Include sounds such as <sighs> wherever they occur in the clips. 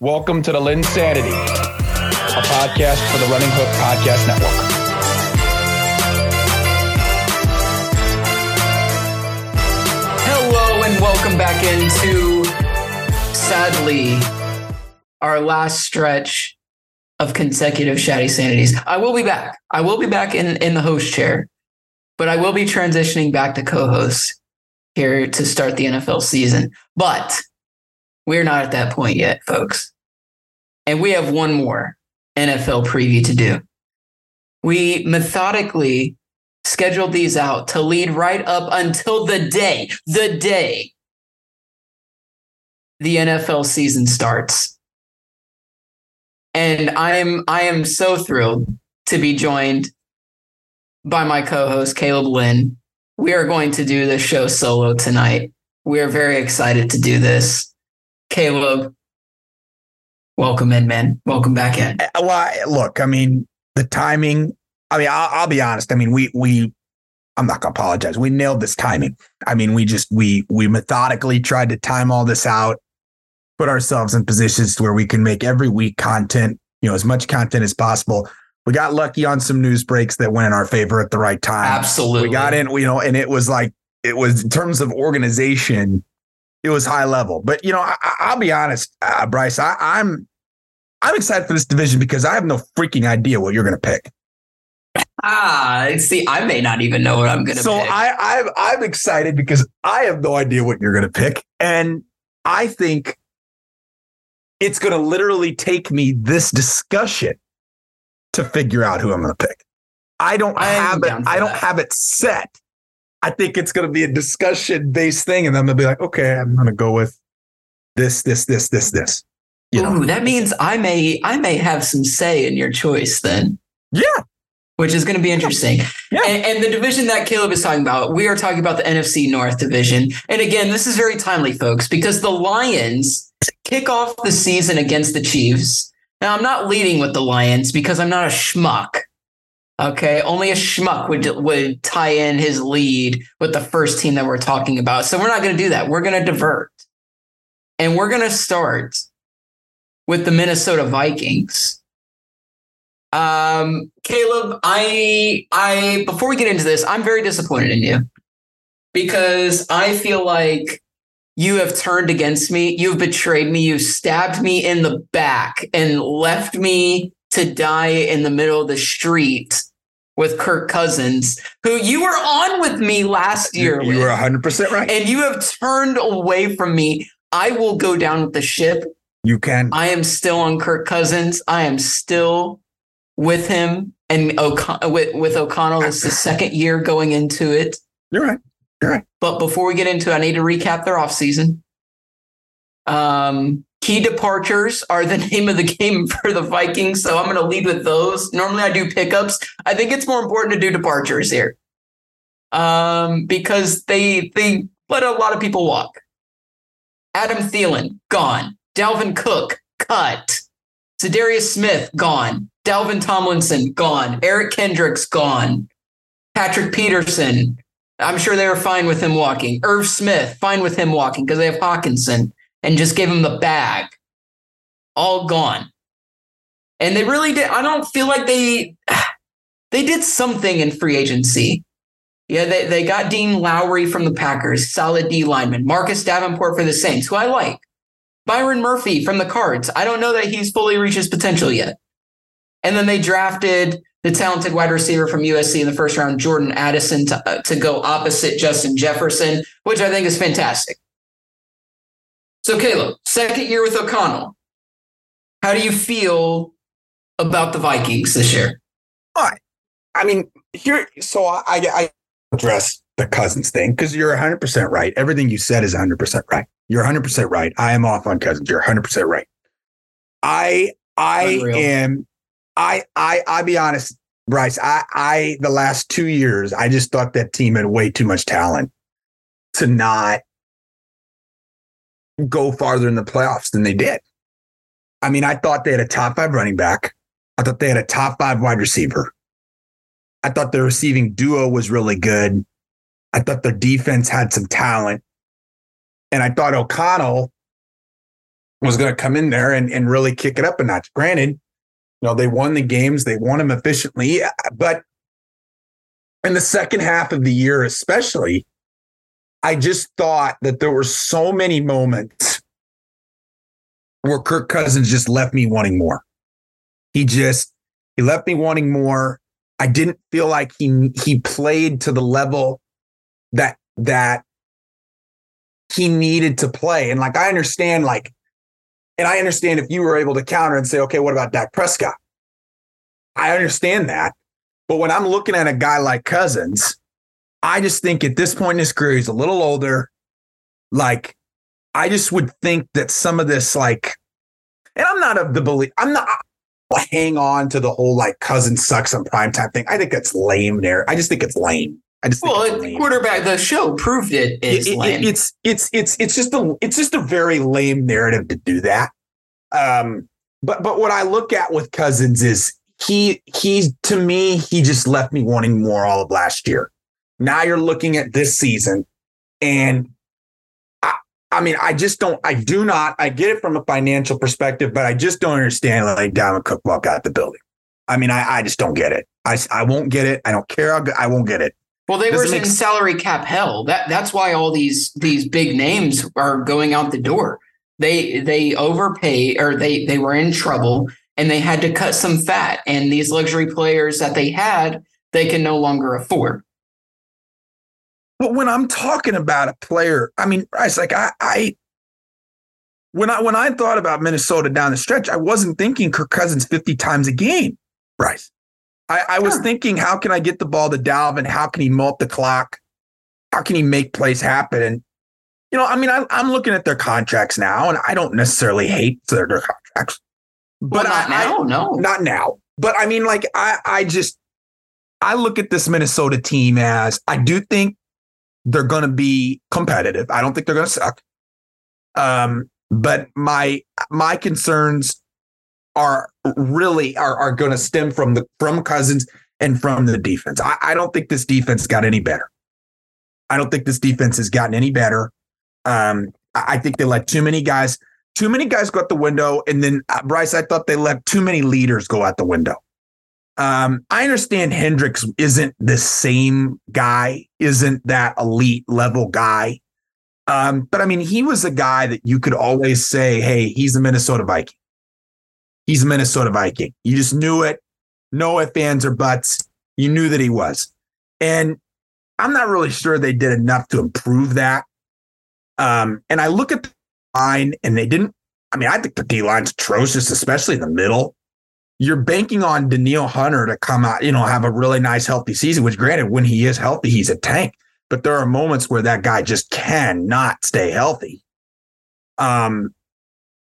Welcome to the Linsanity, a podcast for the Running Hook Podcast Network. Hello and welcome back into sadly our last stretch of consecutive ShaddaySanities. I will be back. I will be back in, in the host chair, but I will be transitioning back to co-host here to start the NFL season. But we're not at that point yet, folks. And we have one more NFL preview to do. We methodically scheduled these out to lead right up until the day, the day the NFL season starts. And I am I am so thrilled to be joined by my co-host Caleb Lynn. We are going to do this show solo tonight. We are very excited to do this. Caleb, welcome in, man. Welcome back in. Uh, well, look, I mean, the timing. I mean, I'll, I'll be honest. I mean, we we. I'm not gonna apologize. We nailed this timing. I mean, we just we we methodically tried to time all this out, put ourselves in positions where we can make every week content. You know, as much content as possible. We got lucky on some news breaks that went in our favor at the right time. Absolutely. We got in, you know, and it was like it was in terms of organization, it was high level. But you know, I, will be honest, uh, Bryce, I, I'm I'm excited for this division because I have no freaking idea what you're going to pick. Ah, see, I may not even know what I'm going to so pick. I, I'm I'm excited because I have no idea what you're going to pick, and I think it's going to literally take me this discussion to figure out who I'm going to pick. I don't I have it. I don't that. have it set. I think it's going to be a discussion based thing, and I'm going to be like, okay, I'm going to go with this, this, this, this, this. You know, that means I may I may have some say in your choice then. Yeah. Which is going to be interesting. Yeah. And, and the division that Caleb is talking about, we are talking about the NFC North division. And again, this is very timely, folks, because the Lions kick off the season against the Chiefs. Now, I'm not leading with the Lions because I'm not a schmuck. Okay, only a schmuck would would tie in his lead with the first team that we're talking about. So we're not going to do that. We're going to divert, and we're going to start with the Minnesota Vikings. Um, Caleb, I I before we get into this, I'm very disappointed in you because I feel like you have turned against me, you've betrayed me, you've stabbed me in the back and left me to die in the middle of the street with Kirk Cousins, who you were on with me last year. you with were 100 percent right. and you have turned away from me. I will go down with the ship. You can. I am still on Kirk Cousins. I am still with him and O'Con- with, with O'Connell. It's the second year going into it. You're right. But before we get into it, I need to recap their offseason. Um, key departures are the <laughs> name of the game for the Vikings. So I'm going to lead with those. Normally I do pickups. I think it's more important to do departures here um, because they they let a lot of people walk. Adam Thielen, gone. Dalvin Cook, cut. Za'Darius Smith, gone. Dalvin Tomlinson, gone. Eric Kendricks, gone. Patrick Peterson, I'm sure they were fine with him walking. Irv Smith, fine with him walking because they have Hockenson and just gave him the bag. All gone. And they really did. I don't feel like they <sighs> they did something in free agency. Yeah, they, they got Dean Lowry from the Packers, solid D lineman. Marcus Davenport for the Saints, who I like. Byron Murphy from the Cards. I don't know that he's fully reached his potential yet. And then they drafted the talented wide receiver from USC in the first round, Jordan Addison, to, uh, to go opposite Justin Jefferson, which I think is fantastic. So, Caleb, second year with O'Connell. How do you feel about the Vikings this year? I I mean, here, so I, I address the Cousins thing because you're 100% right. Everything you said is 100% right. You're 100% right. I am off on Cousins. You're 100% right. I, I Unreal. am, I, I, I'll be honest, Bryce. I, I, the last two years, I just thought that team had way too much talent to not go farther in the playoffs than they did. I mean, I thought they had a top five running back. I thought they had a top five wide receiver. I thought their receiving duo was really good. I thought their defense had some talent. And I thought O'Connell was going to come in there and, and really kick it up a notch. Granted, you know, they won the games, they won them efficiently, but in the second half of the year, especially, I just thought that there were so many moments where Kirk Cousins just left me wanting more. He just he left me wanting more. I didn't feel like he he played to the level that that he needed to play. And like I understand, like, and I understand if you were able to counter and say, okay, what about Dak Prescott? I understand that. But when I'm looking at a guy like Cousins, I just think at this point in his career, he's a little older. Like, I just would think that some of this, like, and I'm not of the belief, I'm not hang on to the whole like cousin sucks on primetime thing. I think that's lame there. I just think it's lame. I just well, it's quarterback. The show proved it is it, it, it's it's it's it's just a it's just a very lame narrative to do that. Um, but but what I look at with Cousins is he he's to me he just left me wanting more all of last year. Now you're looking at this season, and I I mean I just don't I do not I get it from a financial perspective, but I just don't understand like Dalvin Cook walk out the building. I mean I I just don't get it. I I won't get it. I don't care. I'll, I won't get it. Well, they were in salary cap hell. That that's why all these these big names are going out the door. They they overpay or they they were in trouble and they had to cut some fat. And these luxury players that they had, they can no longer afford. But when I'm talking about a player, I mean, it's like I, I when I when I thought about Minnesota down the stretch, I wasn't thinking Kirk Cousins 50 times a game, Bryce. I, I was thinking, how can I get the ball to Dalvin? How can he melt the clock? How can he make plays happen? And you know, I mean, I, am looking at their contracts now, and I don't necessarily hate their, their contracts, but well, not I, now, I, no, not now. But I mean, like, I, I just, I look at this Minnesota team as I do think they're going to be competitive. I don't think they're going to suck. Um, but my my concerns are really are, are going to stem from the from Cousins and from the defense. I, I don't think this defense got any better. I don't think this defense has gotten any better. Um, I think they let too many guys, too many guys go out the window. And then uh, Bryce, I thought they let too many leaders go out the window. Um, I understand Kendricks isn't the same guy, isn't that elite level guy. Um, but I mean, he was a guy that you could always say, hey, he's a Minnesota Viking he's a Minnesota Viking. You just knew it. No ifs, ands, or buts. You knew that he was. And I'm not really sure they did enough to improve that. Um, and I look at the line and they didn't. I mean, I think the D line's atrocious, especially in the middle. You're banking on Danielle Hunter to come out, you know, have a really nice, healthy season, which granted, when he is healthy, he's a tank. But there are moments where that guy just cannot stay healthy. Um,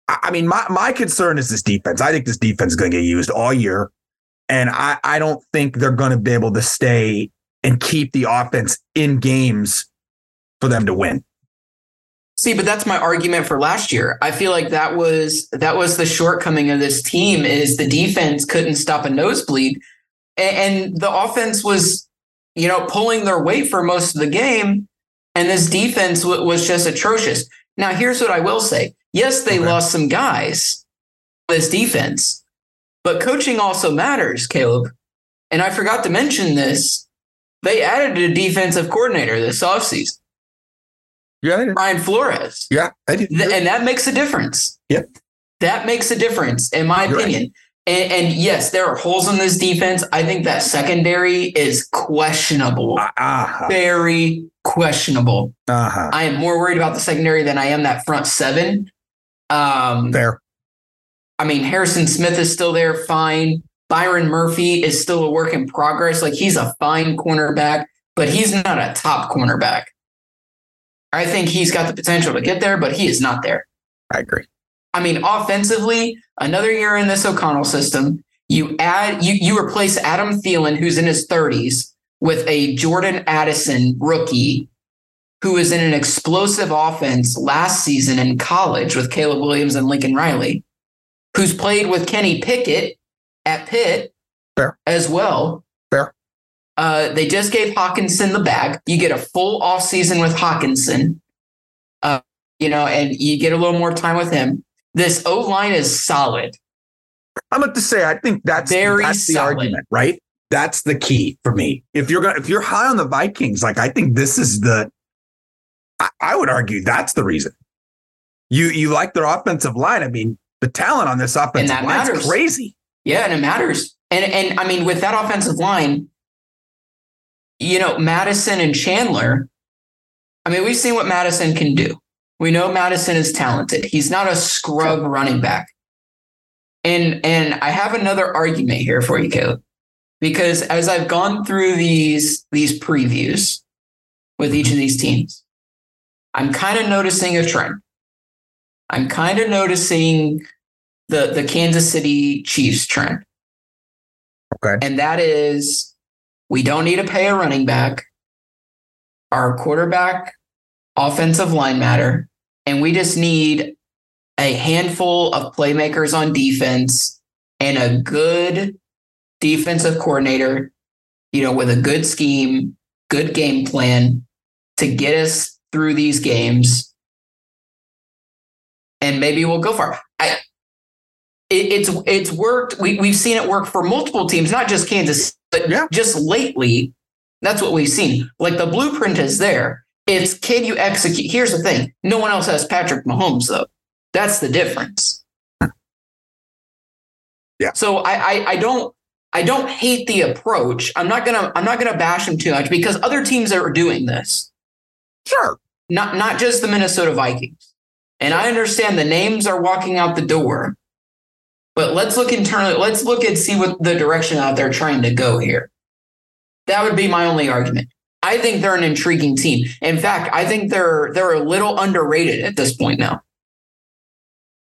I mean, my, my concern is this defense. I think this defense is going to get used all year. And I, I don't think they're going to be able to stay and keep the offense in games for them to win. See, but that's my argument for last year. I feel like that was that was the shortcoming of this team is the defense couldn't stop a nosebleed, and, and the offense was, you know, pulling their weight for most of the game, and this defense w- was just atrocious. Now, here's what I will say: Yes, they okay. lost some guys this defense, but coaching also matters, Caleb. And I forgot to mention this. They added a defensive coordinator this offseason. Yeah. Brian Flores. Yeah. I did. And that makes a difference. Yep. That makes a difference, in my You're opinion. Right. And, and, yes, there are holes in this defense. I think that secondary is questionable. Uh-huh. Very questionable. Uh-huh. I am more worried about the secondary than I am that front seven. Um, Fair. I mean, Harrison Smith is still there, fine. Byron Murphy is still a work in progress. Like he's a fine cornerback, but he's not a top cornerback. I think he's got the potential to get there, but he is not there. I agree. I mean, offensively, another year in this O'Connell system, you add you you replace Adam Thielen, who's in his 30s, with a Jordan Addison rookie who was in an explosive offense last season in college with Caleb Williams and Lincoln Riley, who's played with Kenny Pickett at Pitt Fair. as well. Fair. Uh, they just gave Hockenson the bag. You get a full offseason with Hockenson, uh, you know, and you get a little more time with him. This O line is solid. I'm about to say, I think that's Very that's the solid. argument, right? That's the key for me. If you're gonna if you're high on the Vikings, like I think this is the I, I would argue that's the reason. You you like their offensive line. I mean, the talent on this offensive line is matters. crazy. Yeah, and it matters. And and I mean, with that offensive line, you know, Mattison and Chandler. I mean, we've seen what Mattison can do. We know Mattison is talented. He's not a scrub running back. And and I have another argument here for you, Caleb, because as I've gone through these these previews with each of these teams, I'm kind of noticing a trend. I'm kind of noticing the the Kansas City Chiefs trend. Okay. And that is we don't need to pay a running back. Our quarterback offensive line matter and we just need a handful of playmakers on defense and a good defensive coordinator, you know, with a good scheme, good game plan to get us through these games. And maybe we'll go far. I, it, it's it's worked. We we've seen it work for multiple teams, not just Kansas, but Yeah. just lately. That's what we've seen. Like the blueprint is there. It's can you execute? Here's the thing: no one else has Patrick Mahomes, though. That's the difference. Yeah. So I, I I don't I don't hate the approach. I'm not gonna I'm not gonna bash him too much because other teams are doing this Sure. not not just the Minnesota Vikings. And I understand the names are walking out the door, but let's look internally. Let's look and see what the direction that they're trying to go here. That would be my only argument. I think they're an intriguing team. In fact, I think they're they're a little underrated at this point now.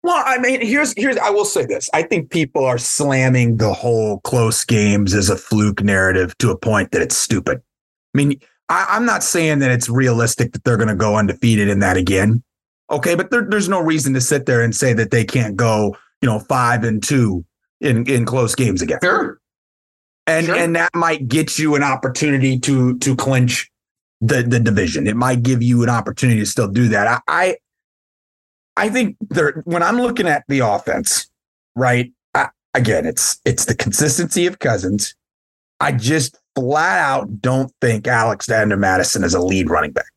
Well, I mean, here's here's I will say this. I think people are slamming the whole close games as a fluke narrative to a point that it's stupid. I mean, I, I'm not saying that it's realistic that they're going to go undefeated in that again. Okay, but there, there's no reason to sit there and say that they can't go, you know, five and two in in close games again. Sure. and Sure. and that might get you an opportunity to to clinch the the division. It might give you an opportunity to still do that. I I, I think there when I'm looking at the offense, right? I, again, it's it's the consistency of Cousins. I just flat out don't think Alexander Mattison is a lead running back.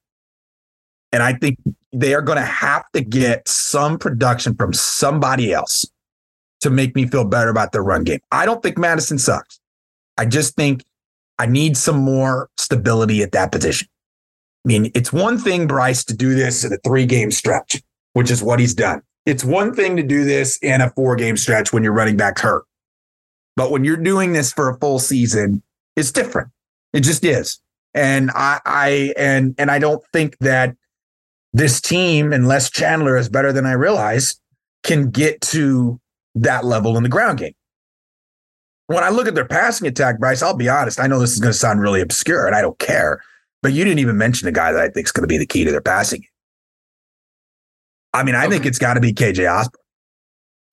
And I think they are going to have to get some production from somebody else to make me feel better about their run game. I don't think Mattison sucks. I just think I need some more stability at that position. I mean, it's one thing, Bryce, to do this in a three game stretch, which is what he's done. It's one thing to do this in a four game stretch when your running back's hurt. But when you're doing this for a full season, it's different. It just is. And I, I and and I don't think that this team, unless Chandler is better than I realize, can get to that level in the ground game when I look at their passing attack, Bryce, I'll be honest. I know this is going to sound really obscure, and I don't care. But you didn't even mention a guy that I think is going to be the key to their passing. I mean, I think it's got to be KJ Osborn.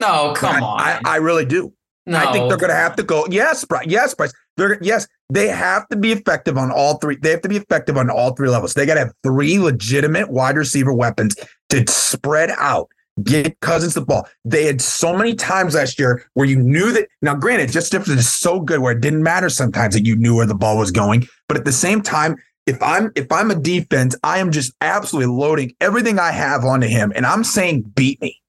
No, come I, on. I, I really do. no. I think they're going to have to go. Yes, Bryce. Yes, Bryce. They're yes. They have to be effective on all three. They have to be effective on all three levels. They got to have three legitimate wide receiver weapons to spread out, get Cousins the ball. They had so many times last year where you knew that. Now, granted, just is so good where it didn't matter sometimes that you knew where the ball was going. But at the same time, if I'm if I'm a defense, I am just absolutely loading everything I have onto him, and I'm saying beat me.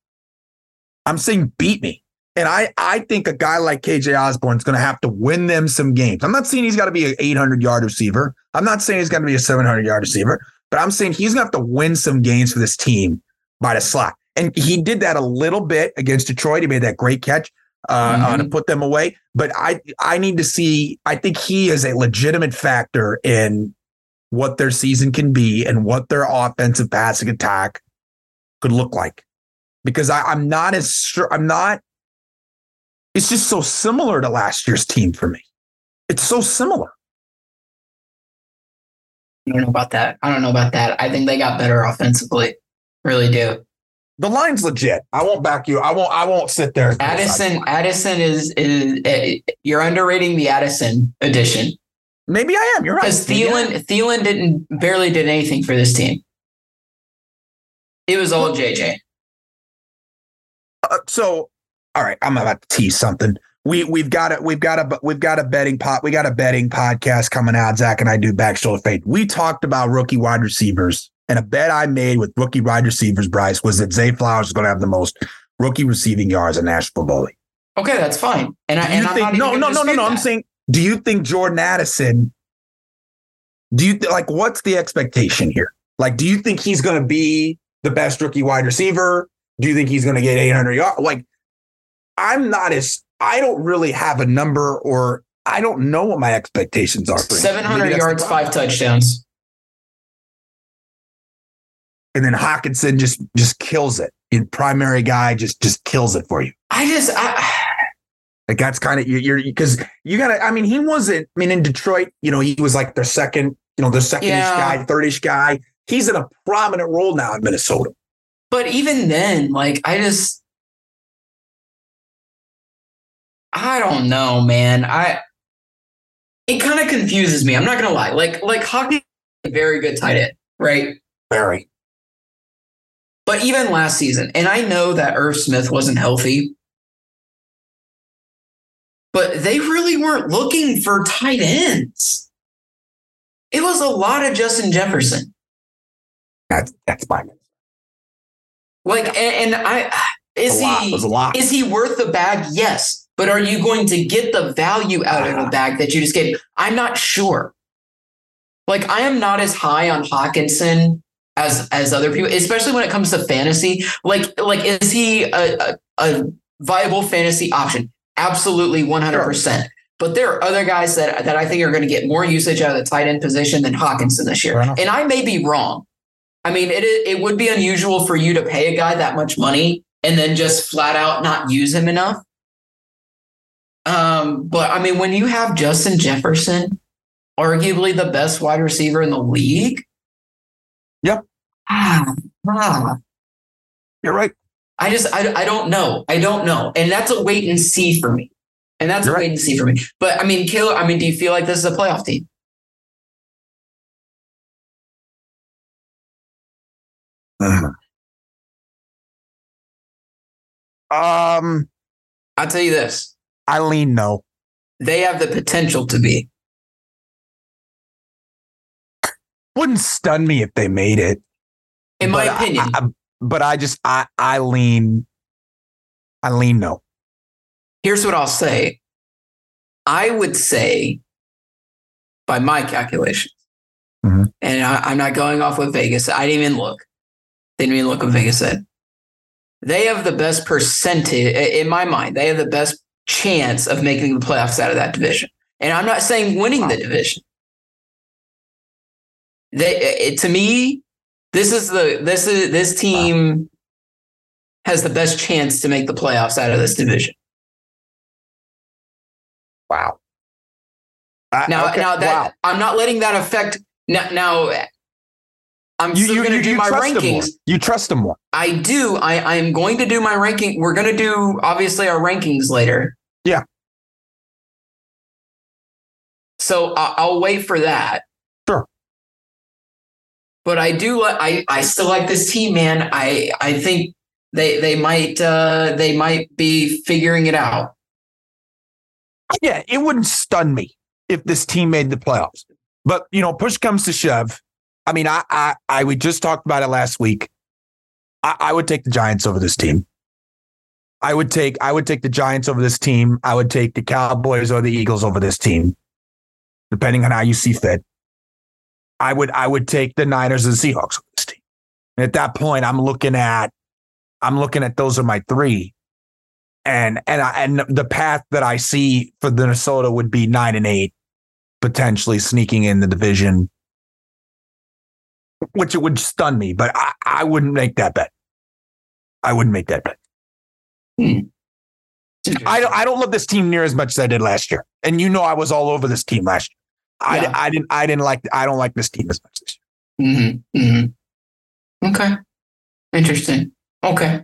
I'm saying beat me. And I, I think a guy like KJ Osborn is going to have to win them some games. I'm not saying he's got to be an 800 yard receiver. I'm not saying he's going to be a 700 yard receiver, but I'm saying he's going to have to win some games for this team by the slot. And he did that a little bit against Detroit. He made that great catch uh, uh, to put them away. But I, I need to see. I think he is a legitimate factor in what their season can be and what their offensive passing attack could look like. Because I, I'm not as sure. I'm not it's just so similar to last year's team for me. It's so similar. I don't know about that. I don't know about that. I think they got better offensively. Really do. The line's legit. I won't back you. I won't. I won't sit there. Addison. Addison is is uh, you're underrating the Addison addition Maybe I am. You're right. because I am. Thielen Thielen didn't barely did anything for this team. It was all JJ. Uh, so, all right, I'm about to tease something. We we've got a we've got a we've got a betting pot we got a betting podcast coming out. Zach and I do back shoulder fade. We talked about rookie wide receivers, and a bet I made with rookie wide receivers, Bryce, was that Zay Flowers is going to have the most rookie receiving yards in Nashville Football Okay, that's fine. And, I, Do and I'm think, no, no, no, no, no. I'm saying, do you think Jordan Addison? Do you th- like what's the expectation here? Like, do you think he's going to be the best rookie wide receiver? Do you think he's going to get 800 yards? Like, I'm not as I don't really have a number, or I don't know what my expectations are. for 700 Maybe that's the yards, five touchdowns. And then Hockenson just just kills it. Your primary guy just just kills it for you. I just, I, Like that's kind of you're because you got to. I mean, he wasn't. I mean, in Detroit, you know, he was like their second, you know, their second-ish Yeah. guy, third-ish guy. He's in a prominent role now in Minnesota. but even then, like, I just, I don't know, man. I, it kind of confuses me. I'm not gonna lie. Like, like Hawkins, very good tight end, right? Very. But even last season, and I know that Irv Smith wasn't healthy, but they really weren't looking for tight ends. It was a lot of Justin Jefferson. That's that's my Like, and, and I is a lot. It he was a lot. is he worth the bag? Yes, but are you going to get the value out of the ah. bag that you just gave? I'm not sure. Like, I am not as high on Hockenson as as other people, especially when it comes to fantasy. Like, like is he a, a, viable fantasy option? Absolutely, 100. percent But there are other guys that that I think are going to get more usage out of the tight end position than Hockenson this year, and I may be wrong. I mean, it it would be unusual for you to pay a guy that much money and then just flat out not use him enough. Um, but I mean, when you have Justin Jefferson, arguably the best wide receiver in the league. Yep. Ah, ah, You're right. I just I, I don't know. I don't know. And that's a wait and see for me. And that's You're a right. wait and see for me. But I mean, Caleb, I mean, do you feel like this is a playoff team? Um, I'll tell you this. I lean no. They have the potential to be. Wouldn't stun me if they made it. In my But I- opinion. I- but I just I I lean. I lean no. here's what I'll say. I would say, by my calculations, Mhm. and I, I'm not going off what Vegas. I didn't even look. Didn't even look what Vegas said. They have the best percentage in my mind. They have the best chance of making the playoffs out of that division. And I'm not saying winning the division. They it, to me, this is the this is this team has the best chance to make the playoffs out of this division. Wow. I- Now, okay, now that wow. I'm not letting that affect. Now, now I'm you, still going to do my trust them more. rankings. You trust them more. I do. I, I am going to do my ranking. We're going to do obviously our rankings later. Yeah. So I'll wait for that. But I do. I I still like this team, man. I I think they they might uh they might be figuring it out. Yeah, it wouldn't stun me if this team made the playoffs. But you know, push comes to shove. I mean, I I, I we just talked about it last week. I, I would take the Giants over this team. I would take I would take the Giants over this team. I would take the Cowboys or the Eagles over this team, depending on how you see fit. I would I would take the Niners and Seahawks over this team. And at that point, I'm looking at I'm looking at those are my three and and I, and the path that I see for the Minnesota would be nine and eight, potentially sneaking in the division, which it would stun me. But I, I wouldn't make that bet. I wouldn't make that bet. Hmm. I don't. I don't love this team near as much as I did last year, and you know I was all over this team last year. I, Yeah. I didn't. I didn't like. I don't like this team as much this year. Mm-hmm. Mm-hmm. Okay. Interesting. Okay.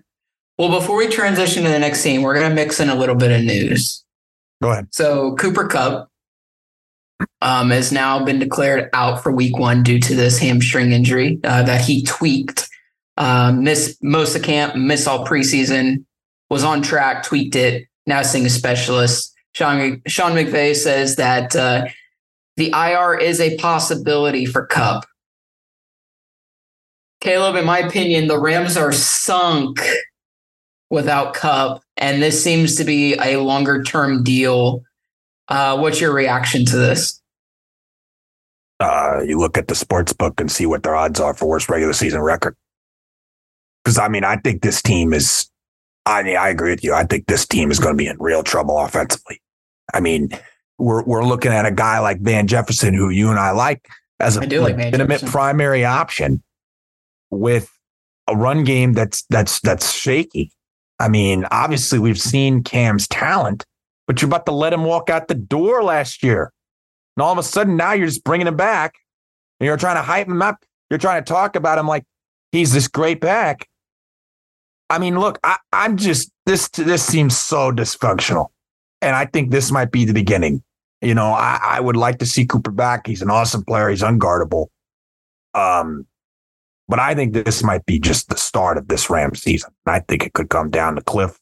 Well, before we transition to the next scene, we're going to mix in a little bit of news. Go ahead. So, Cooper Kupp um, has now been declared out for week one due to this hamstring injury uh, that he tweaked. Um, missed most of camp, miss all preseason. was on track, tweaked it. Now seeing a specialist. Sean Sean McVay says that uh, the IR is a possibility for Kupp. Caleb, in my opinion, the Rams are sunk without Kupp, and this seems to be a longer term deal. Uh, what's your reaction to this? Uh, you look at the sports book and see what their odds are for worst regular season record. Because I mean, I think this team is. I mean, I agree with you. I think this team is going to be in real trouble offensively. I mean, we're we're looking at a guy like Van Jefferson, who you and I like as a like legitimate primary option with a run game that's that's that's shaky. I mean, obviously we've seen Cam's talent, but you're about to let him walk out the door last year. And all of a sudden now you're just bringing him back and you're trying to hype him up. You're trying to talk about him like he's this great back. I mean, look, I, I'm just this this seems so dysfunctional. And I think this might be the beginning. You know, I, I would like to see Cooper back. He's an awesome player. He's unguardable. Um, but I think this might be just the start of this Rams season. I think it could come down the cliff.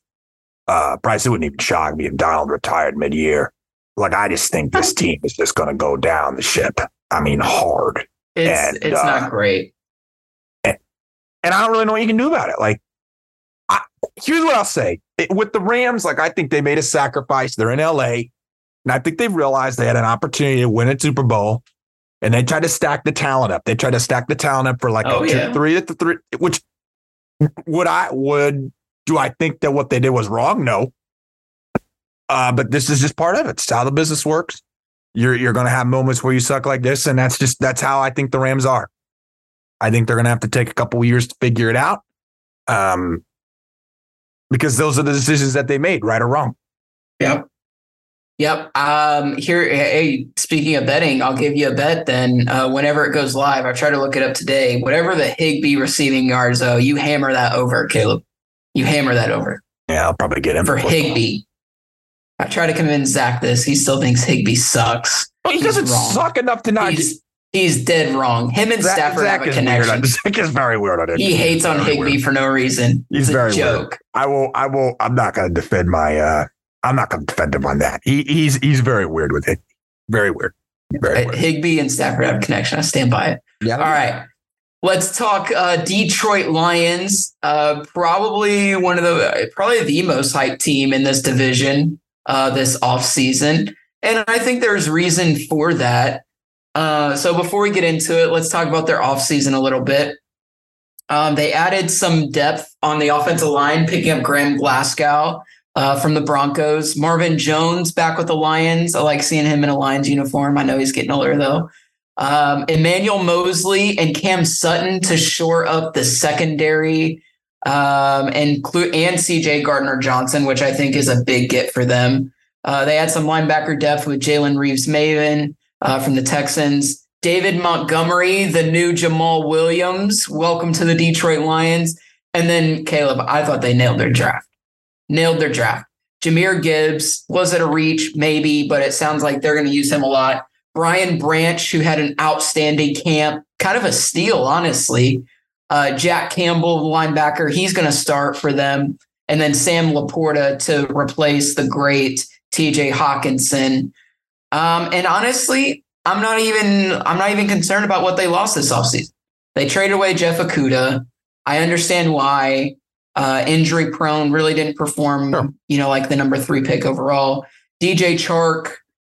Uh, Bryce, it wouldn't even shock me if Donald retired mid year. Like, I just think this team is just going to go down the ship. I mean, hard. It's, and, it's uh, not great. And, and, I don't really know what you can do about it. Like, I, here's what I'll say it, with the Rams, like, I think they made a sacrifice. They're in LA, and I think they've realized they had an opportunity to win a Super Bowl and they tried to stack the talent up. They tried to stack the talent up for like oh, a yeah. two, three at the three, which would I would do I think that what they did was wrong? No. Uh, but this is just part of it. It's how the business works. You're you're gonna have moments where you suck like this, and that's just that's how I think the Rams are. I think they're gonna have to take a couple years to figure it out. Um because those are the decisions that they made, right or wrong. Yep. Yep. Um, here, hey, speaking of betting, I'll give you a bet then. Uh, whenever it goes live, I try to look it up today. Whatever the Higbee receiving yards, though, you hammer that over, Caleb. You hammer that over. Yeah, I'll probably get him for Higbee. I try to convince Zach this. He still thinks Higbee sucks. Well, he doesn't wrong. suck enough to not. He's, he's dead wrong. Him and Zach, Stafford Zach have a connection. <laughs> Zach is very weird on it. He hates on Higbee weird. for no reason. He's it's very joke. Weird. I will. I will. I'm not going to defend my. uh I'm not going to defend him on that. He, he's he's very weird with it. Very weird. Very weird. Higbee and Stafford have a connection. I stand by it. Yeah. All right. Let's talk uh, Detroit Lions. Uh, probably one of the probably the most hyped team in this division uh, this offseason. And I think there's reason for that. Uh, so before we get into it, let's talk about their offseason a little bit. Um, they added some depth on the offensive line, picking up Graham Glasgow uh, from the Broncos. Marvin Jones back with the Lions. I like seeing him in a Lions uniform. I know he's getting older though. Um, Emmanuel Moseley and Cam Sutton to shore up the secondary, um, and and CJ Gardner Johnson, which I think is a big get for them. Uh, they had some linebacker depth with Jalen Reeves-Maybin uh, from the Texans. David Montgomery, the new Jamaal Williams. Welcome to the Detroit Lions. And then Caleb, I thought they nailed their draft nailed their draft. Jahmyr Gibbs was it a reach? Maybe, but it sounds like they're going to use him a lot. Brian Branch, who had an outstanding camp, kind of a steal, honestly. Uh, Jack Campbell, the linebacker, he's going to start for them. And then Sam LaPorta to replace the great TJ Hockenson. Um, and honestly, I'm not even I'm not even concerned about what they lost this offseason. They traded away Jeff Okudah. I understand why uh, injury prone, really didn't perform, sure. you know, like the number three pick overall. DJ Chark,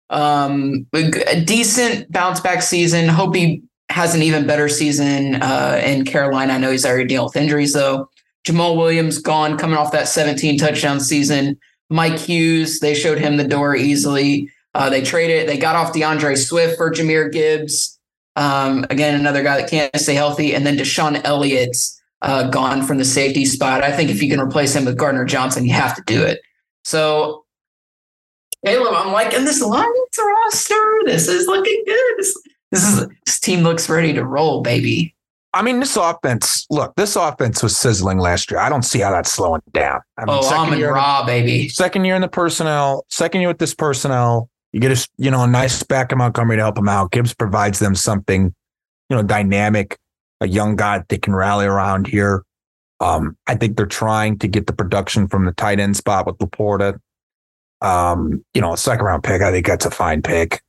um, a decent bounce back season. Hope he has an even better season uh, in Carolina. I know he's already dealing with injuries though. Jamaal Williams gone, coming off that 17 touchdown season. Mike Hughes, they showed him the door easily. Uh, they traded, they got off D'Andre Swift for Jahmyr Gibbs. Um, again, another guy that can't stay healthy. And then DeShon Elliott uh, gone from the safety spot. I think if you can replace him with Gardner Johnson, you have to do it. So, Caleb, I'm liking this Lions roster. This is looking good. This, this is this team looks ready to roll, baby. I mean, this offense. Look, this offense was sizzling last year. I don't see how that's slowing down. I mean, oh, Amon Ra, baby. Second year in the personnel. Second year with this personnel. You get a you know a nice back in Montgomery to help them out. Gibbs provides them something, you know, dynamic a young guy that they can rally around here. Um, I think they're trying to get the production from the tight end spot with Laporta. Um, you know, a second round pick. I think that's a fine pick.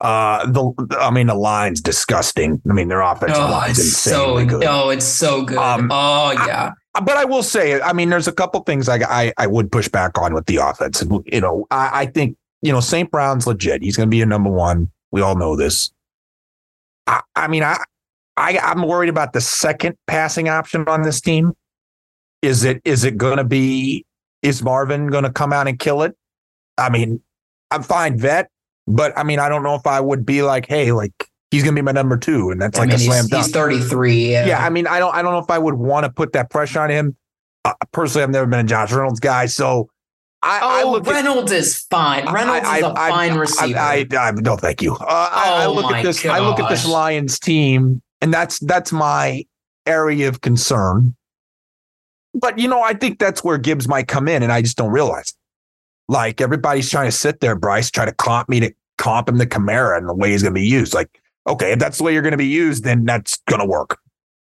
Uh, the I mean, the line's disgusting. I mean, their offensive Oh, line's so good. oh, it's so good. Um, oh yeah. But I will say, I mean, there's a couple things I I, I would push back on with the offense. You know, I, I think you know St. Brown's legit. He's going to be a number one. We all know this. I, I mean, I, I I'm worried about the second passing option on this team. Is it is it going to be is Marvin going to come out and kill it? I mean, I'm fine vet, but I mean, I don't know if I would be like, hey, like he's going to be my number two, and that's I like mean, a slam he's, dunk he's 33. Yeah. yeah, I mean, I don't, I don't know if I would want to put that pressure on him. Uh, personally, I've never been a Josh Reynolds guy, so I, I oh, look at. Reynolds is fine. Reynolds I- is a I- I- fine I, receiver. I, I, no, thank you. Uh, I, I Oh look at this. I look at this. Lions team, and that's that's my area of concern. But you know, I think that's where Gibbs might come in, and I just don't realize. Like everybody's trying to sit there, Bryce, try to comp me to comp him to Kamara and the way he's going to be used. Like, okay, if that's the way you're going to be used, then that's going to work.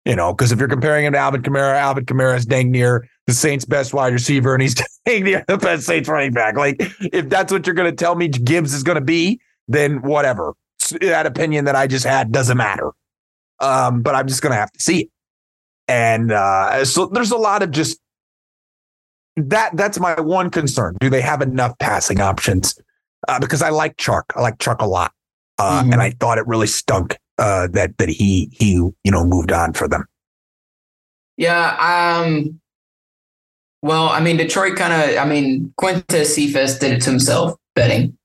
You know, because if you're comparing him to Alvin Kamara, Alvin Kamara is dang near the Saints' best wide receiver, and he's <laughs> dang near the best Saints running back. Like, if that's what you're going to tell me Gibbs is going to be, then whatever. That opinion that I just had doesn't matter. Um, but I'm just going to have to see it. And uh, so there's a lot of just that. That's my one concern. Do they have enough passing options? Uh, because I like Chuck. I like Chuck a lot, uh, Mhm. and I thought it really stunk uh, that that he he you know moved on for them. Yeah. Um. Well, I mean, Detroit kind of. I mean, Quintez Cephus did it to himself betting.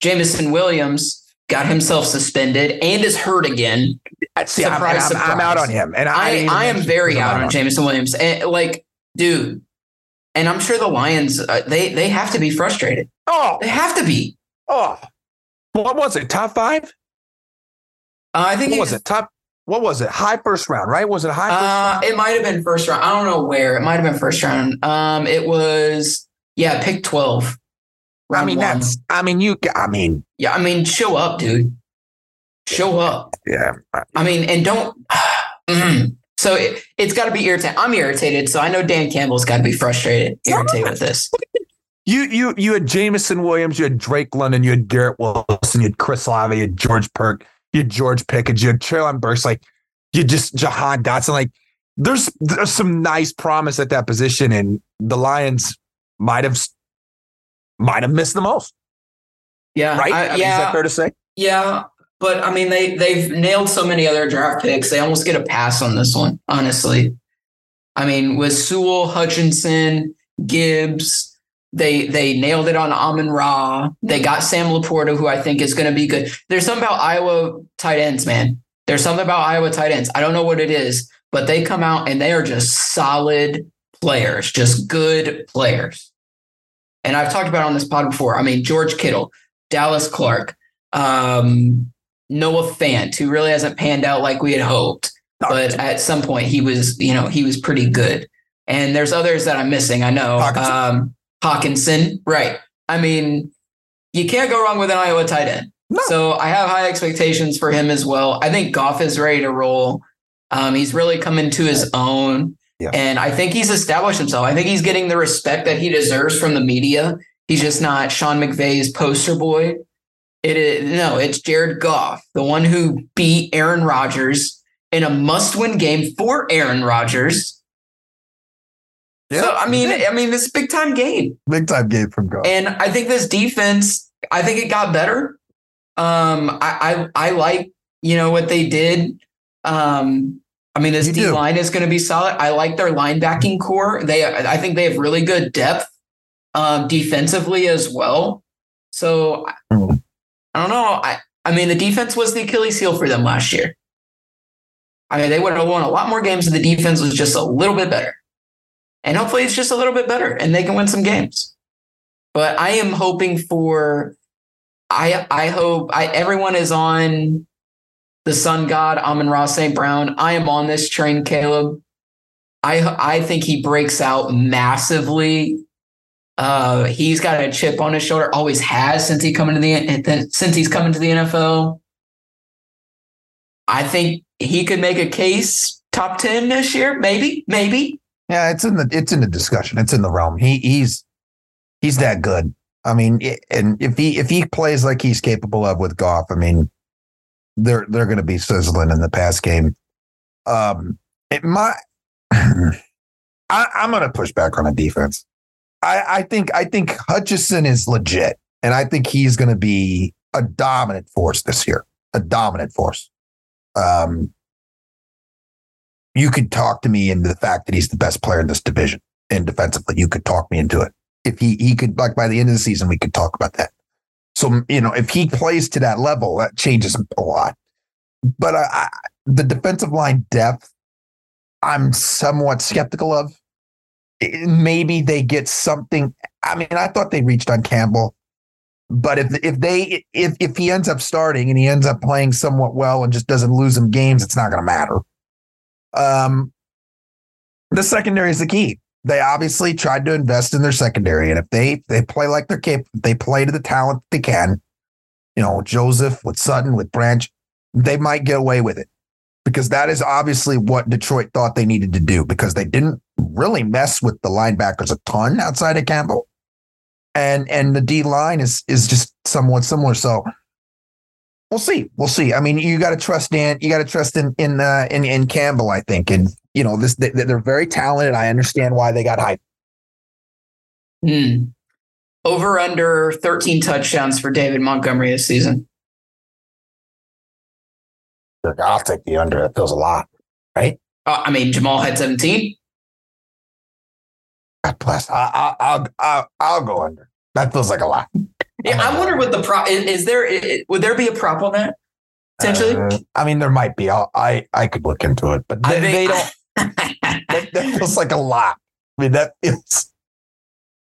Jameson Williams got himself suspended and is hurt again. See, I'm, Surprise, I'm, I'm out on him, and I I, I am very out on him. Jameson Williams. And, like, dude, and I'm sure the Lions uh, they they have to be frustrated. Oh, They have to be. oh, what was it? Top five? Uh, I think What it was it? Top? What was it? High first round, right? Was it high? First Uh, it might have been first round. I don't know where. It might have been first round. Um, it was yeah, pick twelve. I mean, one. that's. I mean, you. I mean, yeah. I mean, show up, dude. Show up. yeah. I mean, and don't. <sighs> Mm. so it, it's got to be irritating. I'm irritated, so I know Dan Campbell's got to be frustrated, irritated with this. You you you had Jameson Williams, you had Drake London, you had Garrett Wilson, you had Chris Lava, you had George Perk, you had George Pickens, you had Treylon Burks, like you just Jahan Dotson. Like there's there's some nice promise at that position, and the Lions might have might have missed the most, Yeah, right? I- I mean, is yeah, that fair to say? yeah. But I mean, they they've nailed so many other draft picks. They almost get a pass on this one, honestly. I mean, with Sewell, Hutchinson, Gibbs, they they nailed it on Amon Ra. They got Sam Laporta, who I think is going to be good. There's something about Iowa tight ends, man. There's something about Iowa tight ends. I don't know what it is, but they come out and they are just solid players, just good players. And I've talked about on this pod before. I mean, George Kittle, Dallas Clark, um, Noah Fant, who really hasn't panned out like we had hoped but at some point he was, you know, he was pretty good. And there's others that I'm missing. I know. Hockenson. Um, Hockenson, right. I mean, you can't go wrong with an Iowa tight end. No. So I have high expectations for him as well. I think Goff is ready to roll. Um, he's really coming to his own. Yeah. And I think he's established himself. I think he's getting the respect that he deserves from the media. He's just not Sean McVay's poster boy. It is no, it's Jared Goff, the one who beat Aaron Rodgers in a must-win game for Aaron Rodgers. so I mean, I mean, this is a big time game. big time game from God. And I think this defense, I think it got better. Um, I I, I like you know what they did. Um, I mean, this You D do. line is going to be solid. I like their linebacking core. They I think they have really good depth um, defensively as well. So I- Mm. I don't know. I I mean, the defense was the Achilles heel for them last year. I mean, they would have won a lot more games if the defense was just a little bit better. And hopefully it's just a little bit better and they can win some games. But I am hoping for I I hope I everyone is on the sun god Amon Ross St. Brown. I am on this train, Caleb. I I think he breaks out massively. Uh, he's got a chip on his shoulder, always has since he coming to the since he's coming to the NFL. I think he could make a case top 10 this year, maybe, maybe. Yeah, it's in the it's in the discussion. It's in the realm. He he's he's that good. I mean, and if he if he plays like he's capable of with Goff, I mean, they're they're going to be sizzling in the pass game. Um, it my <clears throat> I, I'm going to push back on the defense. I I think I think Hutchinson is legit, and I think he's going to be a dominant force this year. A dominant force. Um, you could talk to me into the fact that he's the best player in this division and defensively. You could talk me into it. If he he could like by the end of the season, we could talk about that. So you know, if he plays to that level, that changes a lot. But I, the defensive line depth, I'm somewhat skeptical of. Maybe they get something. I mean, I thought they reached on Campbell, but if if they if if he ends up starting and he ends up playing somewhat well and just doesn't lose them games, it's not going to matter. Um, the secondary is the key. They obviously tried to invest in their secondary, and if they they play like they're capable, they play to the talent they can. You know, Joseph with Sutton with Branch, they might get away with it because that is obviously what Detroit thought they needed to do because they didn't really mess with the linebackers a ton outside of Campbell, and and the D line is is just somewhat similar. So we'll see. We'll see. I mean, you got to trust Dan. You got to trust in in, uh, in in Campbell. I think, and you know, this they, are very talented. I understand why they got hyped. Hmm. Over under 13 touchdowns for David Montgomery this season. I'll take the under. That feels a lot, right? Uh, I mean, Jamaal had 17. God bless. I, I, will I'll I'll go under. That feels like a lot. Yeah, I wonder what the prop is, is. There would there be a prop on that? Potentially, uh, I mean, there might be. I'll, i I could look into it, but they, think, they don't. That, that, feels like a lot. I mean, that feels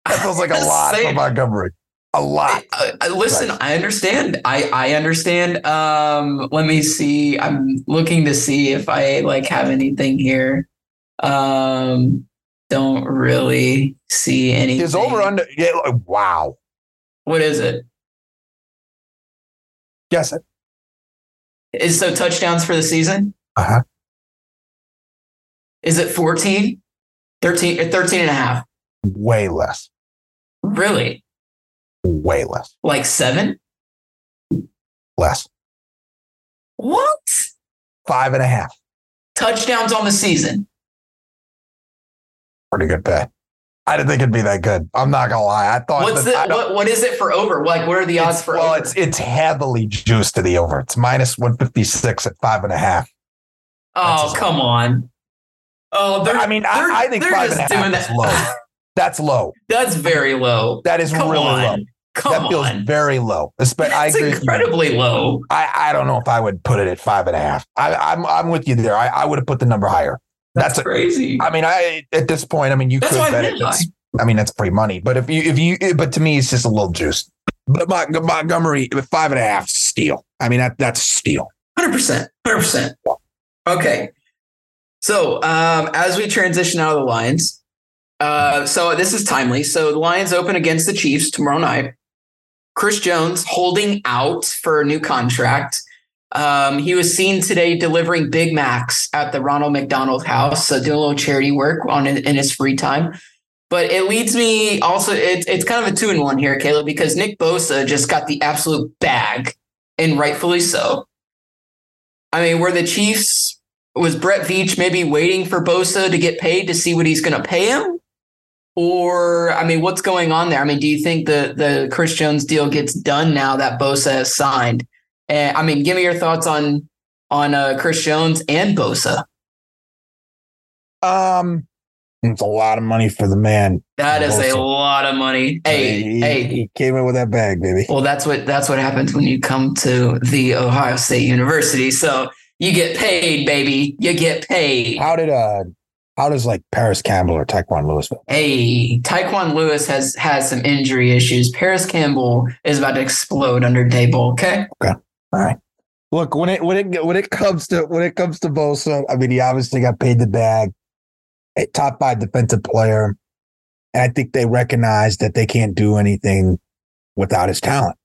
that feels like a <laughs> lot for Montgomery. A lot. Uh, uh, listen, right. I understand. I I understand. Um, let me see. I'm looking to see if I like have anything here. Um, don't really see anything. Is over under. Yeah, wow. What is it? Guess it. Is so touchdowns for the season? Uh huh. Is it 14? 13, uh, 13 and a half? Way less. Really? Way less. Like seven? Less. What? Five and a half. Touchdowns on the season. Pretty good bet. I didn't think it'd be that good. I'm not gonna lie. I thought. What's the, what, what is it for over? Like, what are the odds for? Well, over? it's it's heavily juiced to the over. It's minus 156 at five and a half. Oh come on! Oh, I mean, I, I, think five and a half is low. That's low. That's very low. That is come really on. low. Come that feels on. very low. Especially, I agree incredibly low. I, I don't know if I would put it at five and a half. I, I'm I'm with you there. I, I would have put the number higher. That's, That's crazy. A, I mean, I at this point, I mean, you That's could bet it. I mean, that's free money. But if you if you but to me, it's just a little juice. But Montgomery five and a half steal. I mean, that that's steal. Hundred percent. Hundred percent. Okay. So um, as we transition out of the Lions, uh, so this is timely. So the Lions open against the Chiefs tomorrow night. Chris Jones holding out for a new contract. Um, he was seen today delivering Big Macs at the Ronald McDonald House, so doing a little charity work on in his free time. But it leads me also, it's it's kind of a two in one here, Caleb, because Nick Bosa just got the absolute bag, and rightfully so. I mean, were the Chiefs, was Brett Veach maybe waiting for Bosa to get paid to see what he's going to pay him? Or, I mean, what's going on there? I mean, do you think the, the Chris Jones deal gets done now that Bosa has signed? And I mean, give me your thoughts on on uh, Chris Jones and Bosa. Um, it's a lot of money for the man. That is a lot of money. Hey, he, hey, he came in with that bag, baby. Well, that's what that's what happens when you come to the Ohio State University. So you get paid, baby. You get paid. How did uh how does like Parris Campbell or Tyquan Lewis feel? Hey, Tyquan Lewis has has some injury issues. Parris Campbell is about to explode under Daboll. Okay. Okay. All right. Look, when it when it when it comes to when it comes to Bosa, I mean, he obviously got paid the bag a top five defensive player. And I think they recognize that they can't do anything without his talent.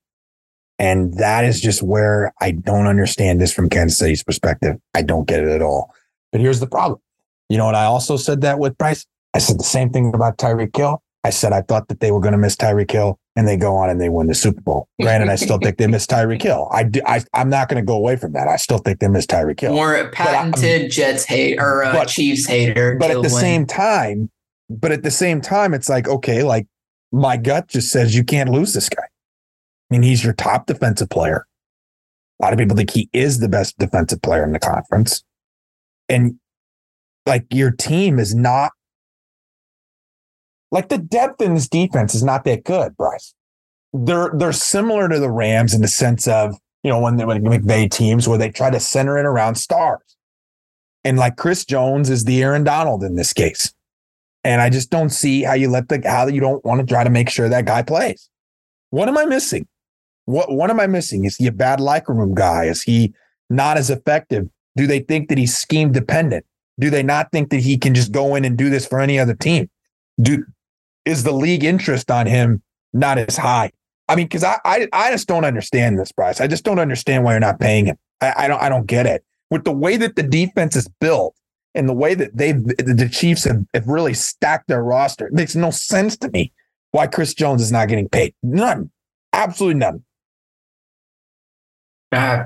And that is just where I don't understand this from Kansas City's perspective. I don't get it at all. But here's the problem. You know what? I also said that with Bryce. I said the same thing about Tyreek Hill. I said I thought that they were going to miss Tyreek Hill, and they go on and they win the Super Bowl. <laughs> Granted, I still think they missed Tyreek Hill. I, do, I I'm not going to go away from that. I still think they missed Tyreek Hill. More patented I, Jets hate or uh, but, Chiefs hater. But at the same time, but at the same time, it's like okay, like my gut just says you can't lose this guy. I mean, he's your top defensive player. A lot of people think he is the best defensive player in the conference. And like your team is not like the depth in this defense is not that good, Bryce. They're they're similar to the Rams in the sense of, you know, when they when McVay teams where they try to center it around stars. And like Chris Jones is the Aaron Donald in this case. And I just don't see how you let the how you don't want to try to make sure that guy plays. What am I missing? What what am I missing? Is he a bad locker room guy? Is he not as effective? Do they think that he's scheme dependent? Do they not think that he can just go in and do this for any other team? Do is the league interest on him not as high? I mean, because I, I I just don't understand this, Bryce. I just don't understand why you're not paying him. I, I don't I don't get it. With the way that the defense is built, and the way that they've the Chiefs have, have really stacked their roster, it makes no sense to me why Chris Jones is not getting paid. None. Absolutely none. Uh,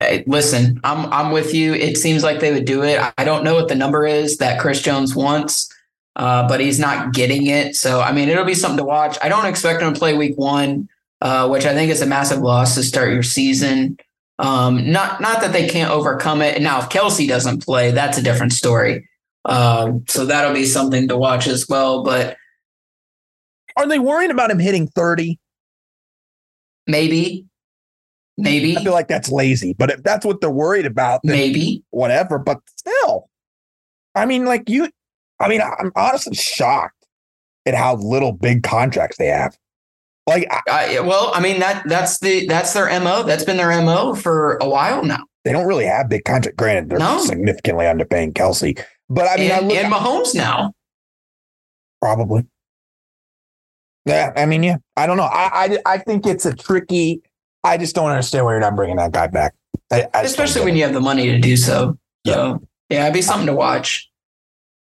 hey, listen, I'm I'm with you. It seems like they would do it. I don't know what the number is that Chris Jones wants, uh, but he's not getting it. So I mean, it'll be something to watch. I don't expect him to play Week One, uh, which I think is a massive loss to start your season. Um, not not that they can't overcome it. Now, if Kelce doesn't play, that's a different story. Um, so that'll be something to watch as well. But are they worrying about him hitting 30? Maybe. Maybe. I feel like that's lazy, but if that's what they're worried about, maybe. Whatever. But still, I mean, like you, I mean, I'm honestly shocked at how little big contracts they have. Like, I, well, I mean that that's the that's their mo. That's been their mo for a while now. They don't really have big contract. Granted, they're no. significantly underpaying Kelce, but I mean, and, I and Mahomes now, probably. Yeah, I mean, yeah, I don't know. I, I I think it's a tricky. I just don't understand why you're not bringing that guy back. I, I Especially when you have the money to do so. So yeah, it'd be something to watch.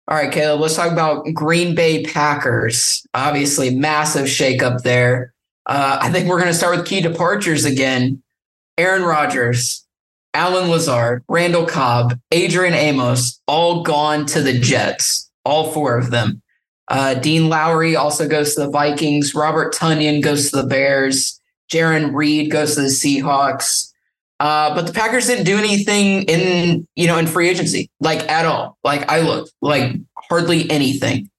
All right, Caleb, let's talk about Green Bay Packers. Obviously, massive shakeup there. Uh, I think we're going to start with key departures again. Aaron Rodgers, Allen Lazard, Randall Cobb, Adrian Amos, all gone to the Jets. All four of them. Uh, Dean Lowry also goes to the Vikings. Robert Tonyan goes to the Bears. Jarran Reed goes to the Seahawks. Uh, but the Packers didn't do anything in you know in free agency like at all. Like I looked like hardly anything.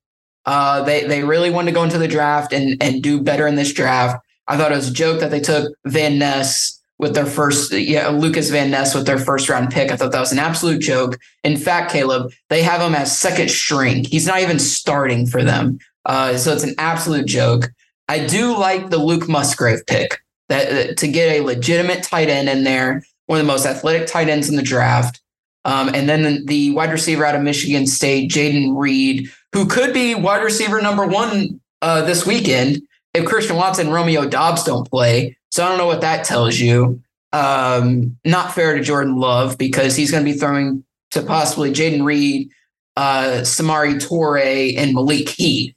Uh, they they really wanted to go into the draft and and do better in this draft. I thought it was a joke that they took Van Ness with their first, yeah, Lucas Van Ness with their first round pick. I thought that was an absolute joke. In fact, Caleb, they have him as second string. He's not even starting for them. Uh, so it's an absolute joke. I do like the Luke Musgrave pick that uh, to get a legitimate tight end in there, one of the most athletic tight ends in the draft. Um, and then the, the, wide receiver out of Michigan State, Jayden Reed, who could be wide receiver number one uh, this weekend if Christian Watson and Romeo Doubs don't play. So I don't know what that tells you. Um, not fair to Jordan Love because he's going to be throwing to possibly Jayden Reed, uh, Samori Toure, and Malik Heath.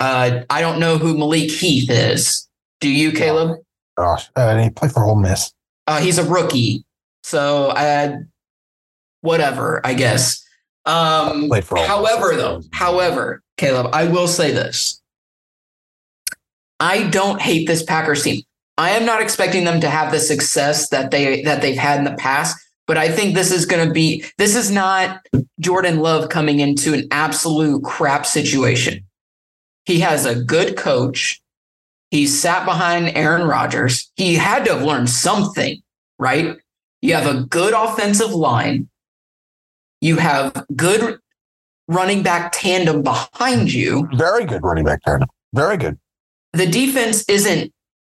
Uh, I don't know who Malik Heath is. Do you, Caleb? Gosh, uh, he played for Ole Miss. Uh, he's a rookie, so uh, whatever, I guess. Um, however, though, however, Caleb, I will say this: I don't hate this Packers team. I am not expecting them to have the success that they that they've had in the past, but I think this is going to be. This is not Jordan Love coming into an absolute crap situation. He has a good coach. He sat behind Aaron Rodgers. He had to have learned something, right? You have a good offensive line. You have good running back tandem behind you. Very good running back tandem. Very good. The defense isn't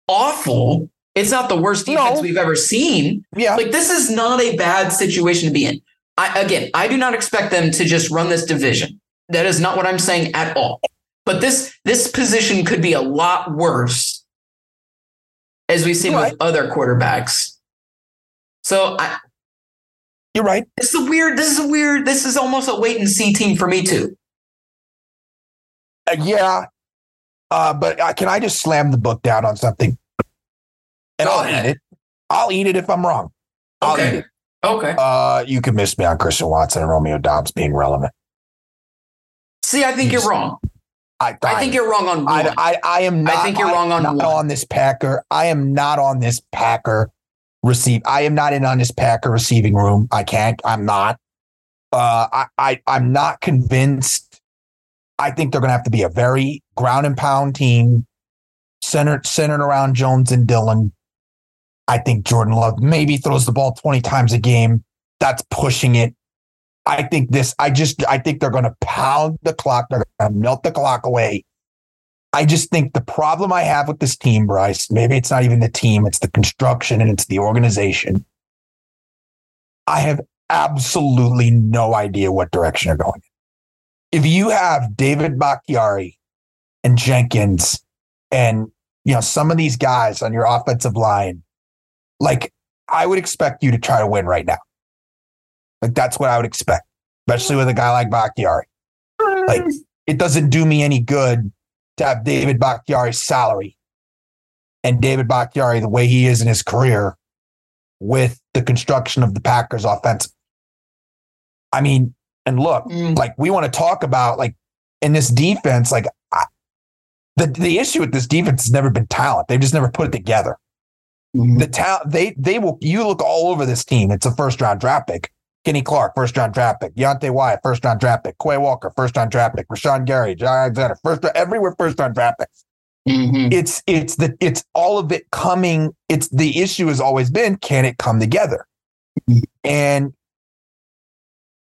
awful. It's not the worst defense no. we've ever seen. Yeah. Like this is not a bad situation to be in. I, again, I do not expect them to just run this division. That is not what I'm saying at all. But this this position could be a lot worse, as we've seen with other quarterbacks. So I, you're right. This is a weird. This is a weird. This is almost a wait and see team for me too. Uh, yeah. Uh, but uh, can I just slam the book down on something? And Go I'll ahead. eat it. I'll eat it if I'm wrong. I'll eat Okay. it. Okay. Uh, you can miss me on Christian Watson and Romeo Doubs being relevant. See, I think He's- you're wrong. I, I think you're wrong on one. I, I, I am not. I think you're wrong on not one. on this Packer. I am not on this Packer receive. I am not in on this Packer receiving room. I can't. I'm not. Uh, I, I I'm not convinced. I think they're going to have to be a very ground and pound team, centered centered around Jones and Dillon. I think Jordan Love maybe throws the ball 20 times a game. That's pushing it. I think this, I just, I think they're going to pound the clock. They're going to melt the clock away. I just think the problem I have with this team, Bryce, maybe it's not even the team, it's the construction and it's the organization. I have absolutely no idea what direction they're going. If you have David Bakhtiari and Jenkins and you know some of these guys on your offensive line, like I would expect you to try to win right now. Like that's what I would expect, especially with a guy like Bakhtiari. Like it doesn't do me any good to have David Bakhtiari's salary and David Bakhtiari the way he is in his career with the construction of the Packers offense. I mean, and look, Mm, like we want to talk about like in this defense, like I, the the issue with this defense has never been talent. They've just never put it together. mhm. The talent they they will you look all over this team. It's a first round draft pick. Kenny Clark, first round draft pick. Devonte Wyatt, first round draft pick. Quay Walker, first round draft pick. Rashan Gary, John Alexander, first round, everywhere first round draft picks. Mhm. It's it's the it's all of it coming. It's the issue has always been can it come together? And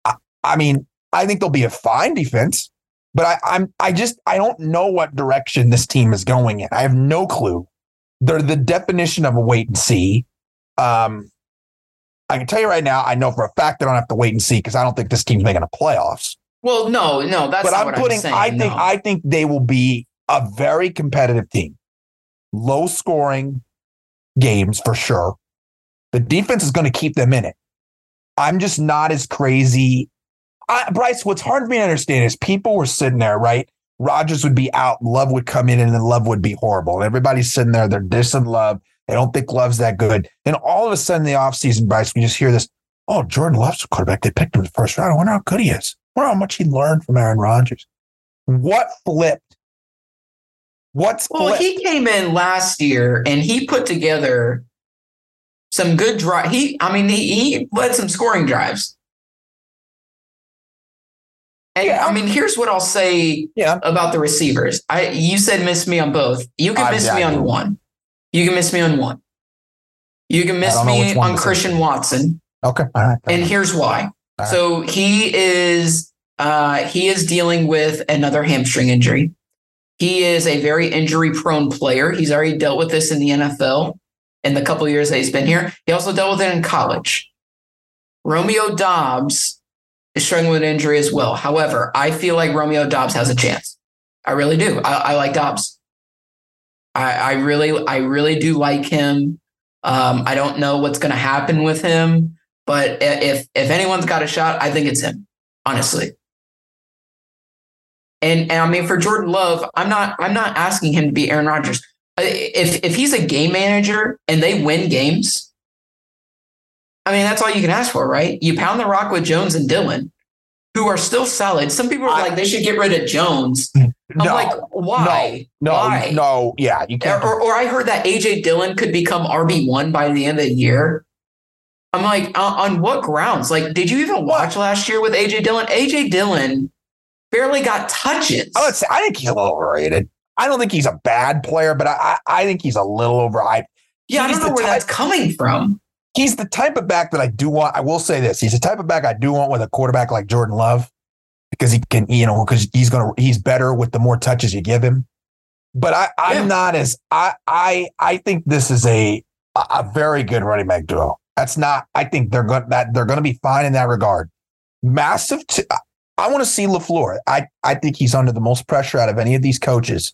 I, I mean, I think they'll be a fine defense, but I, I'm I just I don't know what direction this team is going in. I have no clue. They're the definition of a wait and see. Um, I can tell you right now, I know for a fact I don't have to wait and see because I don't think this team's making the playoffs Well, no, no, that's but not I'm putting. I'm saying. I think. no. I think they will be a very competitive team, low scoring games for sure. The defense is going to keep them in it. I'm just not as crazy. I, Bryce, what's hard for me to understand is people were sitting there, right? Rodgers would be out, Love would come in, and then Love would be horrible. And everybody's sitting there, they're dissing Love. They don't think Love's that good. Then all of a sudden, the offseason, Bryce, we just hear this oh, Jordan Love's a quarterback. They picked him in the first round. I wonder how good he is. I wonder how much he learned from Aaron Rodgers. What flipped? What's Well, flipped? he came in last year and he put together some good drive. He, I mean, he, he led some scoring drives. And Yeah. I mean, here's what I'll say yeah. about the receivers. I you said miss me on both. You can miss I me on one. You can miss me on one. You can miss me on. Christian Watson. Okay. All right. And here's why. Right. So he is uh, he is dealing with another hamstring injury. He is a very injury prone player. He's already dealt with this in the NFL in the couple of years that he's been here. He also dealt with it in college. Romeo Doubs is struggling with an injury as well. However, I feel like Romeo Doubs has a chance. I really do. I, I like Doubs. I, I really, I really do like him. Um, I don't know what's going to happen with him, but if if anyone's got a shot, I think it's him. Honestly. And, and I mean, for Jordan Love, I'm not I'm not asking him to be Aaron Rodgers. If if he's a game manager and they win games, I mean that's all you can ask for, right? You pound the rock with Jones and Dillon, who are still solid. Some people are like they should get rid of Jones. I'm no, like, why? no, why? no. Yeah, you can't. Or, or I heard that AJ Dillon could become RB one by the end of the year. I'm like, on, on what grounds? Like, did you even watch last year with AJ Dillon? AJ Dillon barely got touches. I say I think he's a little overrated. I don't think he's a bad player, but I I, I think he's a little overhyped. yeah, I don't know where type- that's coming from. He's the type of back that I do want. I will say this: he's the type of back I do want with a quarterback like Jordan Love, because he can, you know, because he's gonna he's better with the more touches you give him. But I, I'm Yeah. not as I I I think this is a a very good running back duo. That's not. I think they're going that they're going to be fine in that regard. Massive. T- I want to see LaFleur. I I think he's under the most pressure out of any of these coaches.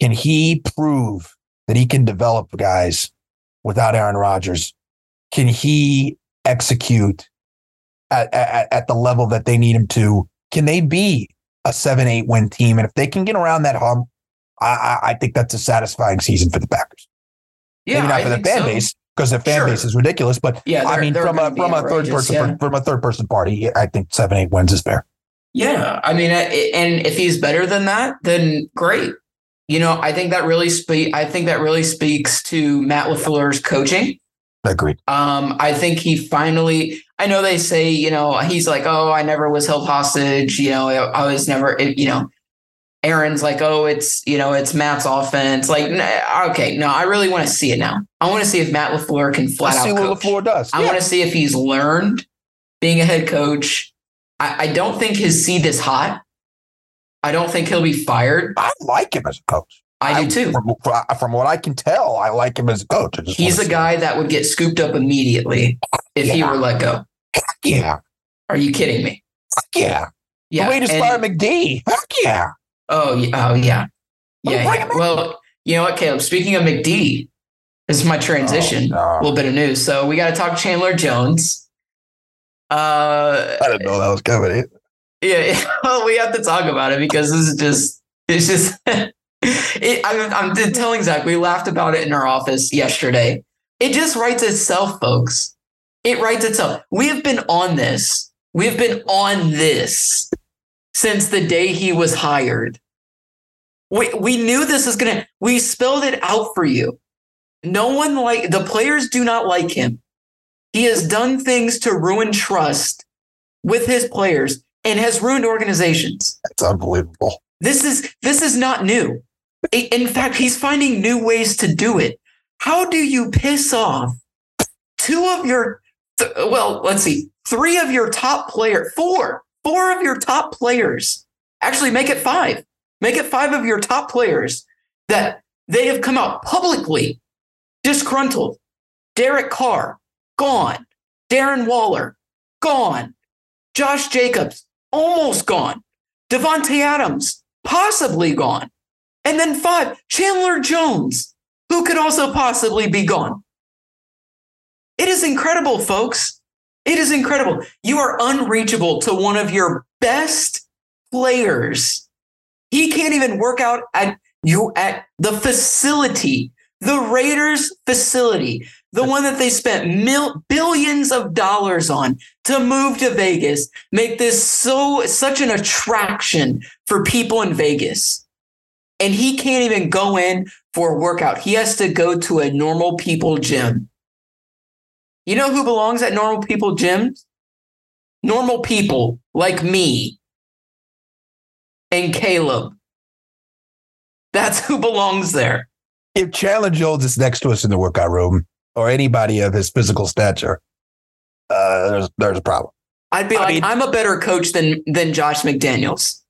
Can he prove that he can develop guys without Aaron Rodgers? Can he execute at, at, at the level that they need him to? Can they be a seven, eight win team. And if they can get around that hump, I, I, I think that's a satisfying season for the Packers. Yeah, Maybe not I for the fan so. base because the fan Sure. base is ridiculous. But Yeah, I mean, from a from a third person yeah. from a third person party, I think seven, eight wins is fair. Yeah, I mean, and if he's better than that, then great. You know, I think that really speak. I think that really speaks to Matt LaFleur's coaching. Agreed. Um, I think he finally. I know they say, you know, he's like, oh, I never was held hostage. You know, I was never. It, you know, Aaron's like, oh, it's you know, it's Matt's offense. Like, okay, no, I really want to see it now. I want to see if Matt LaFleur can flat Let's see what coach. LaFleur does. I Yeah. want to see if he's learned being a head coach. I, I don't think his seat is hot. I don't think he'll be fired. I like him as a coach. I do too. From, from what I can tell, I like him as a coach. He's a guy that would get scooped up immediately if he were let go. Yeah, Are you kidding me? yeah. Yeah. the way to fire McD. Heck yeah. oh, yeah. Oh, yeah. Well, Yeah. yeah. Well, you know what, Caleb? Speaking of McD, this is my transition. Oh, no. A little bit of news. So we got to talk Chandler Jones. Uh, I didn't know that was coming. Yeah, <laughs> well, we have to talk about it because this is just, it's just, <laughs> <laughs> it, I'm, I'm telling Zach, we laughed about it in our office yesterday. It just writes itself, folks. It writes itself. We have been on this. We have been on this since the day he was hired. We, we knew this is going to, we spelled it out for you. No one like, the players do not like him. He has done things to ruin trust with his players and has ruined organizations. It's unbelievable. This is this is not new. In fact, he's finding new ways to do it. How do you piss off two of your th- well, let's see, three of your top player, four, four of your top players. Actually, make it five. Make it five of your top players that they have come out publicly disgruntled. Derek Carr, gone. Darren Waller, gone. Josh Jacobs, almost gone. Davante Adams, possibly gone. And then five, Chandler Jones, who could also possibly be gone. It is incredible, folks. It is incredible. You are unreachable to one of your best players. He can't even work out at you at the facility, the Raiders facility, the one that they spent mil- billions of dollars on to move to Vegas, make this so such an attraction for people in Vegas. And he can't even go in for a workout. He has to go to a normal people gym. You know who belongs at normal people gyms? Normal people like me and Caleb. That's who belongs there. If Chandler Jones is next to us in the workout room or anybody of his physical stature, uh, there's there's a problem. I'd be I like, mean- I'm a better coach than than Josh McDaniels.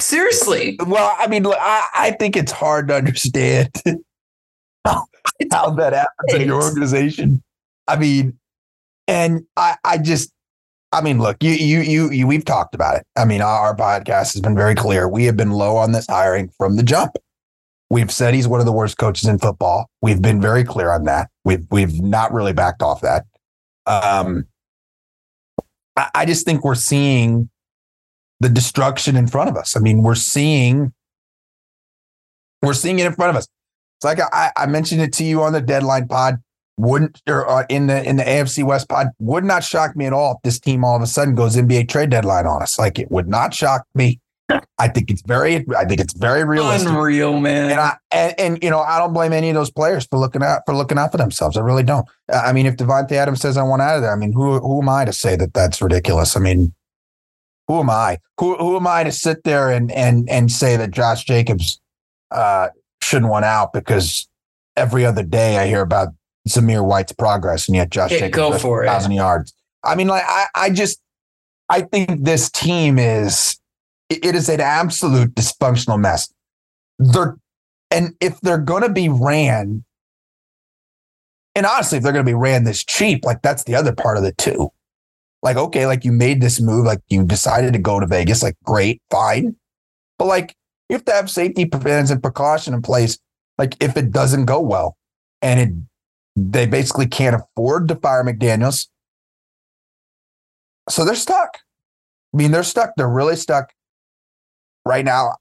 Seriously. Well, I mean, look, I, I think it's hard to understand <laughs> how, how that happens in your organization. I mean, and I, I just, I mean, look, you, you, you, you, we've talked about it. I mean, our, podcast has been very clear. We have been low on this hiring from the jump. We've said he's one of the worst coaches in football. We've been very clear on that. We've, we've not really backed off that. Um, I, I just think we're seeing the destruction in front of us. I mean, we're seeing we're seeing it in front of us. It's like I, I mentioned it to you on the deadline pod. Wouldn't or uh, in the in the AFC West pod would not shock me at all if this team all of a sudden goes NBA trade deadline on us. Like it would not shock me. <laughs> I think it's very I think it's very realistic. Unreal, man. And I and, and you know I don't blame any of those players for looking out for looking out for themselves. I really don't. I mean, if Davante Adams says I want out of there, I mean, who who am I to say that that's ridiculous? I mean, who am I? Who who am I to sit there and and and say that Josh Jacobs uh, shouldn't want out because every other day I hear about Zamir White's progress and yet Josh Yeah, Jacobs go has for it. thousand yards. I mean, like I I just I think this team is it is an absolute dysfunctional mess. They're and if they're going to be ran, and honestly, if they're going to be ran this cheap, like that's the other part of it too. Like, okay, like you made this move, like you decided to go to Vegas, like great, fine. But like you have to have safety plans and precaution in place. Like if it doesn't go well and it they basically can't afford to fire McDaniels. So they're stuck. I mean, they're stuck. They're really stuck right now.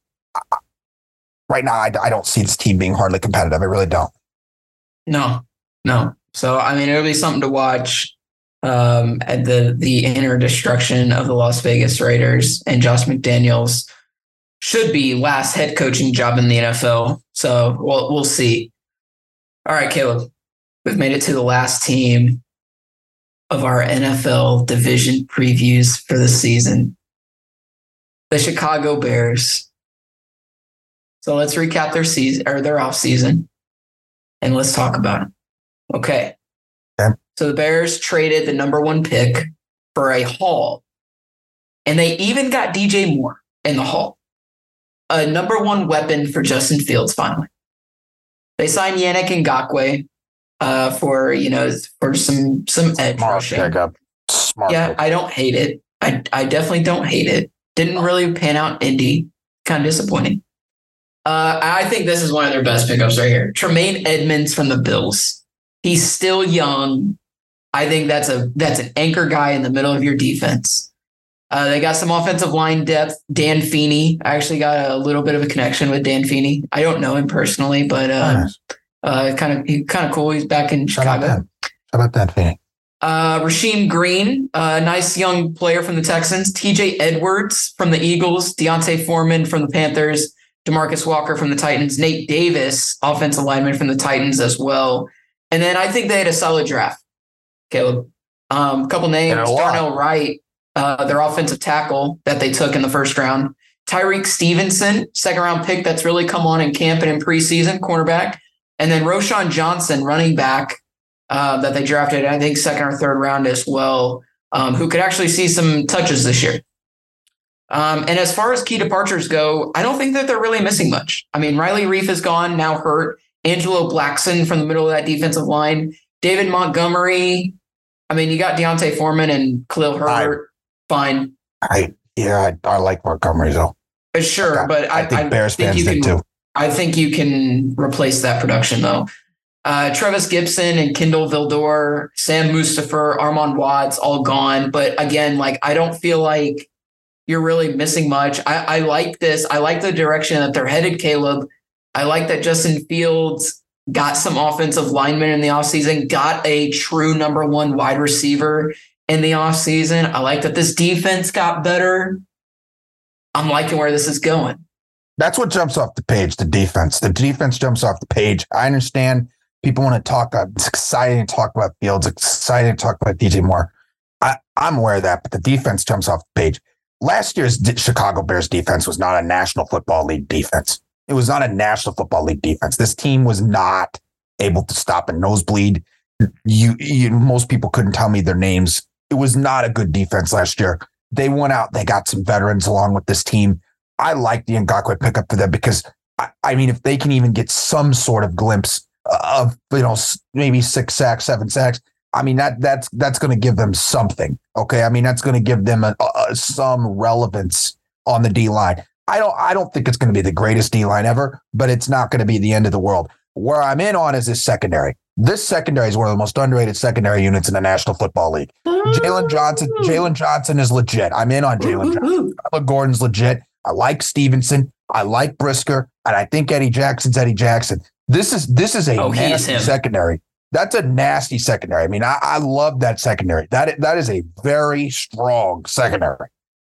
Right now, I, I don't see this team being hardly competitive. I really don't. No, no. So I mean, it'll be something to watch. Um, at the the inner destruction of the Las Vegas Raiders and Josh McDaniels should be last head coaching job in the NFL. So we'll we'll see. All right, Caleb, we've made it to the last team of our NFL division previews for the season. The Chicago Bears. So let's recap their season or their off season and let's talk about them. Okay. Okay. So the Bears traded the number one pick for a haul. And they even got DJ Moore in the haul. A number one weapon for Justin Fields finally. They signed Yannick Ngakoue uh, for, you know, for some some edge Smart rushing. pickup. Smart. Yeah, pickup. I don't hate it. I I definitely don't hate it. Didn't really pan out Indy. Kind of disappointing. Uh, I think this is one of their best pickups right here. Tremaine Edmunds from the Bills. He's still young. I think that's a that's an anchor guy in the middle of your defense. Uh, they got some offensive line depth. Dan Feeney. I actually got a little bit of a connection with Dan Feeney. I don't know him personally, but uh, uh, kind of he kind of cool. He's back in How about Chicago. that? How about that, Fanny? Uh, Rasheem Green, a nice young player from the Texans. TJ Edwards from the Eagles. D'Onta Foreman from the Panthers. Demarcus Walker from the Titans. Nate Davis, offensive lineman from the Titans as well. And then I think they had a solid draft. Caleb. Um, a couple names. A. Darnell Wright, uh, their offensive tackle that they took in the first round. Tyrique Stevenson, second round pick that's really come on in camp and in preseason, cornerback. And then Roschon Johnson, running back, uh, that they drafted, I think, second or third round as well, um, who could actually see some touches this year. Um, and as far as key departures go, I don't think that they're really missing much. I mean, Riley Reiff is gone, now hurt. Angelo Blackson from the middle of that defensive line. David Montgomery. I mean, you got D'Onta Foreman and Khalil Herbert. Fine. I yeah, I, I like Montgomery though. Uh, Sure, I- but I, I think Bears think fans you did can, too. I think you can replace that production though. Uh, Trevis Gipson and Kindle Vildor, Sam Mustipher, Armon Watts, all gone. But again, like I don't feel like you're really missing much. I, I like this. I like the direction that they're headed, Caleb. I like that Justin Fields got some offensive linemen in the offseason, got a true number one wide receiver in the offseason. I like that this defense got better. I'm liking where this is going. That's what jumps off the page. The defense. The defense jumps off the page. I understand people want to talk. It's exciting to talk about Fields. Exciting to talk about DJ Moore. I, I'm aware of that, but the defense jumps off the page. Last year's Chicago Bears defense was not a National Football League defense. It was not a National Football League defense. This team was not able to stop a nosebleed. You, you most people couldn't tell me their names. It was not a good defense last year. They went out. They got some veterans along with this team. I like the Ngakoue pickup for them because I, I mean, if they can even get some sort of glimpse of you know maybe six sacks, seven sacks, I mean that that's that's going to give them something. Okay, I mean that's going to give them a, a, some relevance on the D line. I don't I don't think it's going to be the greatest D line ever, but it's not going to be the end of the world. Where I'm in on is this secondary. This secondary is one of the most underrated secondary units in the National Football League. Jaylon Johnson, Jaylon Johnson is legit. I'm in on Jaylon Johnson. Kyler Gordon's legit. I like Stevenson. I like Brisker, and I think Eddie Jackson's Eddie Jackson. This is this is a Oh, he is nasty secondary. That's a nasty secondary. I mean, I, I love that secondary. That that is a very strong secondary.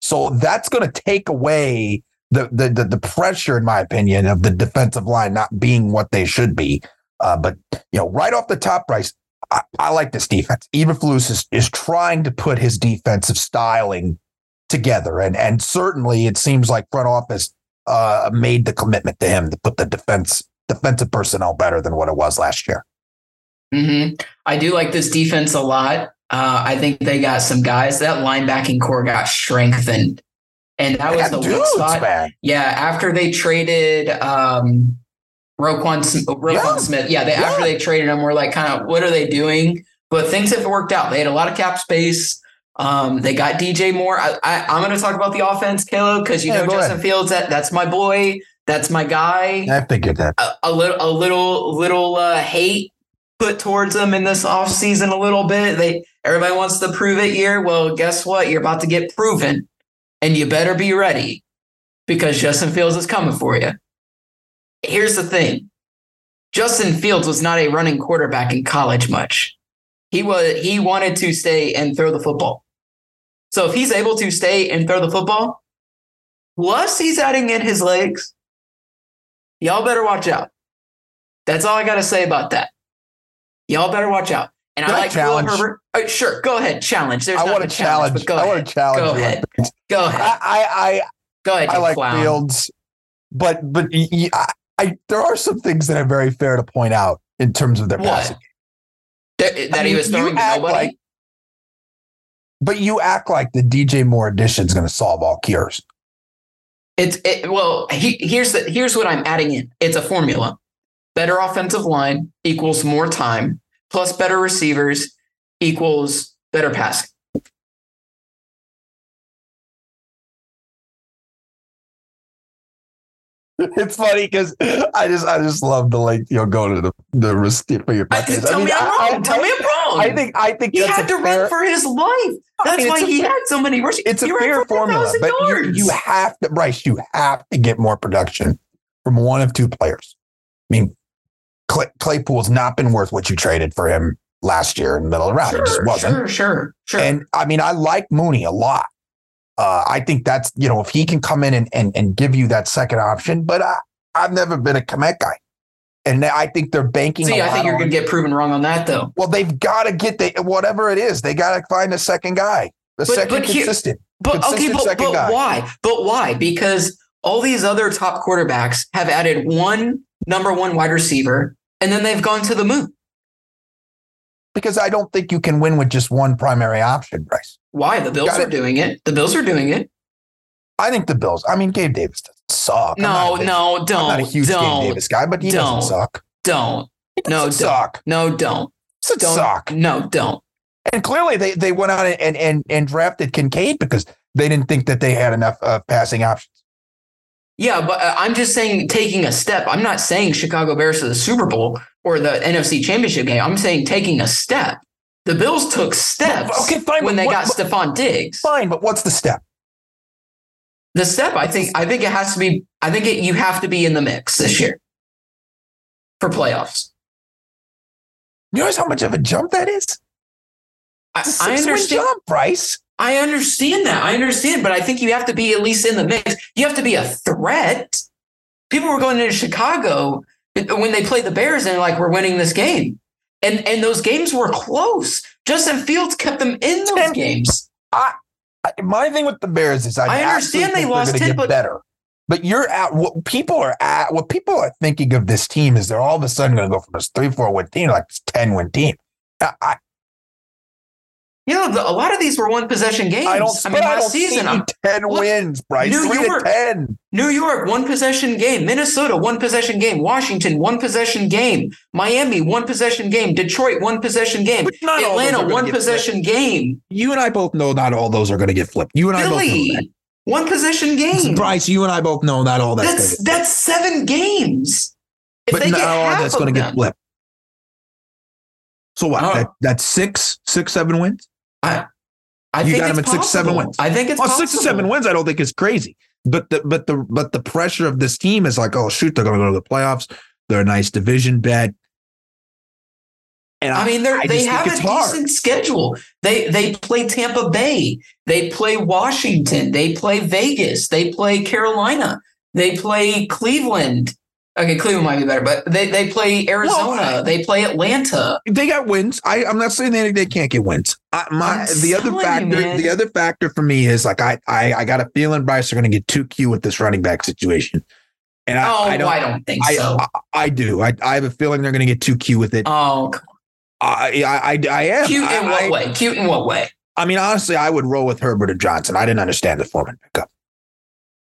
So that's going to take away the, the the pressure, in my opinion, of the defensive line not being what they should be. Uh, but you know, right off the top, Bryce, I, I like this defense. Eberflus is is trying to put his defensive styling together, and and certainly it seems like front office uh, made the commitment to him to put the defense defensive personnel better than what it was last year. hmm I do like this defense a lot. Uh, I think they got some guys. That linebacking core got strengthened, and that was the dudes, spot. man. Yeah, after they traded um, Roquan, Roquan Yeah. Smith. Yeah, they Yeah. after they traded him, we're like, kind of, what are they doing? But things have worked out. They had a lot of cap space. Um, they got DJ Moore. I, I, I'm going to talk about the offense, Caleb, because you Yeah, know Justin ahead. Fields. That that's my boy. That's my guy I figured that. a, a little a little little uh, hate put towards them in this offseason a little bit. They everybody wants to prove it year. Well, guess what? You're about to get proven. And you better be ready because Justin Fields is coming for you. Here's the thing Justin Fields was not a running quarterback in college much. He was he wanted to stay and throw the football. So if he's able to stay and throw the football, plus he's adding in his legs, y'all better watch out. That's all I got to say about that. Y'all better watch out. And Can I I like challenge? Herbert. Oh, sure, go ahead, challenge. There's I want a to challenge. but go I ahead. want to challenge. Go ahead. Go ahead. I, Go ahead. I, I, I like clown. Fields, but but I, I- there are some things that are very fair to point out in terms of their What? passing. That, that he was throwing to nobody. like- But you act like the DJ Moore addition is going to solve all cures. It's it, well. He, here's the here's what I'm adding in. It's a formula. Better offensive line equals more time plus better receivers equals better passing. <laughs> It's funny because I just I just love the like you'll go to the the receipt for your I, podcast. tell me I'm wrong. tell me I'm wrong. I think I think he had to fair, run for his life. That's mean, why he fair- had so many rushes. it's a He fair formula, 4,000 but you, you have to Bryce. You have to get more production from one of two players. I mean, Claypool's not been worth what you traded for him last year in the middle of the round. sure, it just wasn't. sure, sure, sure. And I mean, I like Mooney a lot. Uh, I think that's you know if he can come in and and, and give you that second option. But I, I've never been a Komet guy, and I think they're banking. See, I think you're going to get proven wrong on that, though. Well, they've got to get the whatever it is. They got to find a second guy, the But- second but here- consistent. But okay, Consistent but, second but guy. why? But why? Because all these other top quarterbacks have added one number one wide receiver, and then they've gone to the moon. because I don't think you can win with just one primary option, Bryce. Why? The Bills Got are it. doing it. The Bills are doing it. I think the Bills. I mean, Gabe Davis doesn't suck. No, not no, I'm don't, a huge don't, Gabe Davis guy, but he don't. doesn't suck. don't, no, doesn't don't, suck. no, don't, doesn't don't, suck. no, don't. And clearly, they they went out and and and drafted Kincaid because they didn't think that they had enough uh, passing options. Yeah, but uh, I'm just saying taking a step. I'm not saying Chicago Bears to the Super Bowl or the NFC Championship game. I'm saying taking a step. The Bills took steps Okay, fine, when they what- got but- Stefon Diggs. Fine, but what's the step? The step, I think, I think it has to be. I think it, you have to be in the mix this year for playoffs. You realize how much of a jump that is? I, I understand. jump, Bryce. I understand that. I understand, but I think you have to be at least in the mix. You have to be a threat. People were going into Chicago when they played the Bears and like, "We're winning this game," and and those games were close. Justin Fields kept them in those Ten- games. I- My thing with the Bears is I, I understand they lost they're 10, gonna but- better. But you're at what people are at. What people are thinking of this team is they're all of a sudden going to go from this three, four win team like this ten win team. I, I, You know, the, a lot of these were one possession games. I don't. I mean, I last don't season, see I'm- ten Look, wins, Bryce. New Three York- ten. New York, one possession game. Minnesota, one possession game. Washington, one possession game. Miami, one possession game. Detroit, one possession game. Not all those are Atlanta, one possession game. You and I both know not all those are going to get flipped. You and I both know Philly, that. one possession game. Bryce, you and I both know not all that's, That's that's seven games. If but not all that's going to get flipped. So what? Oh. That, that's six, six, seven wins. I You think got it's them at six, seven wins. I think it's Well, six or seven wins, I don't think is crazy. But the but the but the pressure of this team is like, oh shoot, they're going to go to the playoffs. They're a nice division bet. And I mean, they're, I they have a it's hard. decent schedule. They they play Tampa Bay. They play Washington. They play Vegas. They play Carolina. They play Cleveland. Okay, Cleveland might be better, but they, they play Arizona. Well, they play Atlanta. they got wins. I, I'm not saying they, they can't get wins. I, my I'm the other telling you, factor, the other factor for me is like I I, I got a feeling Bryce are going to get too cute with this running back situation, and I, oh, I don't. I don't think I, so. I, I do. I, I have a feeling they're going to get too cute with it. oh, come I, I, I, I am. cute in what way? Cute in what way? I mean, honestly, I would roll with Herbert or Johnson. I didn't understand the Foreman pickup.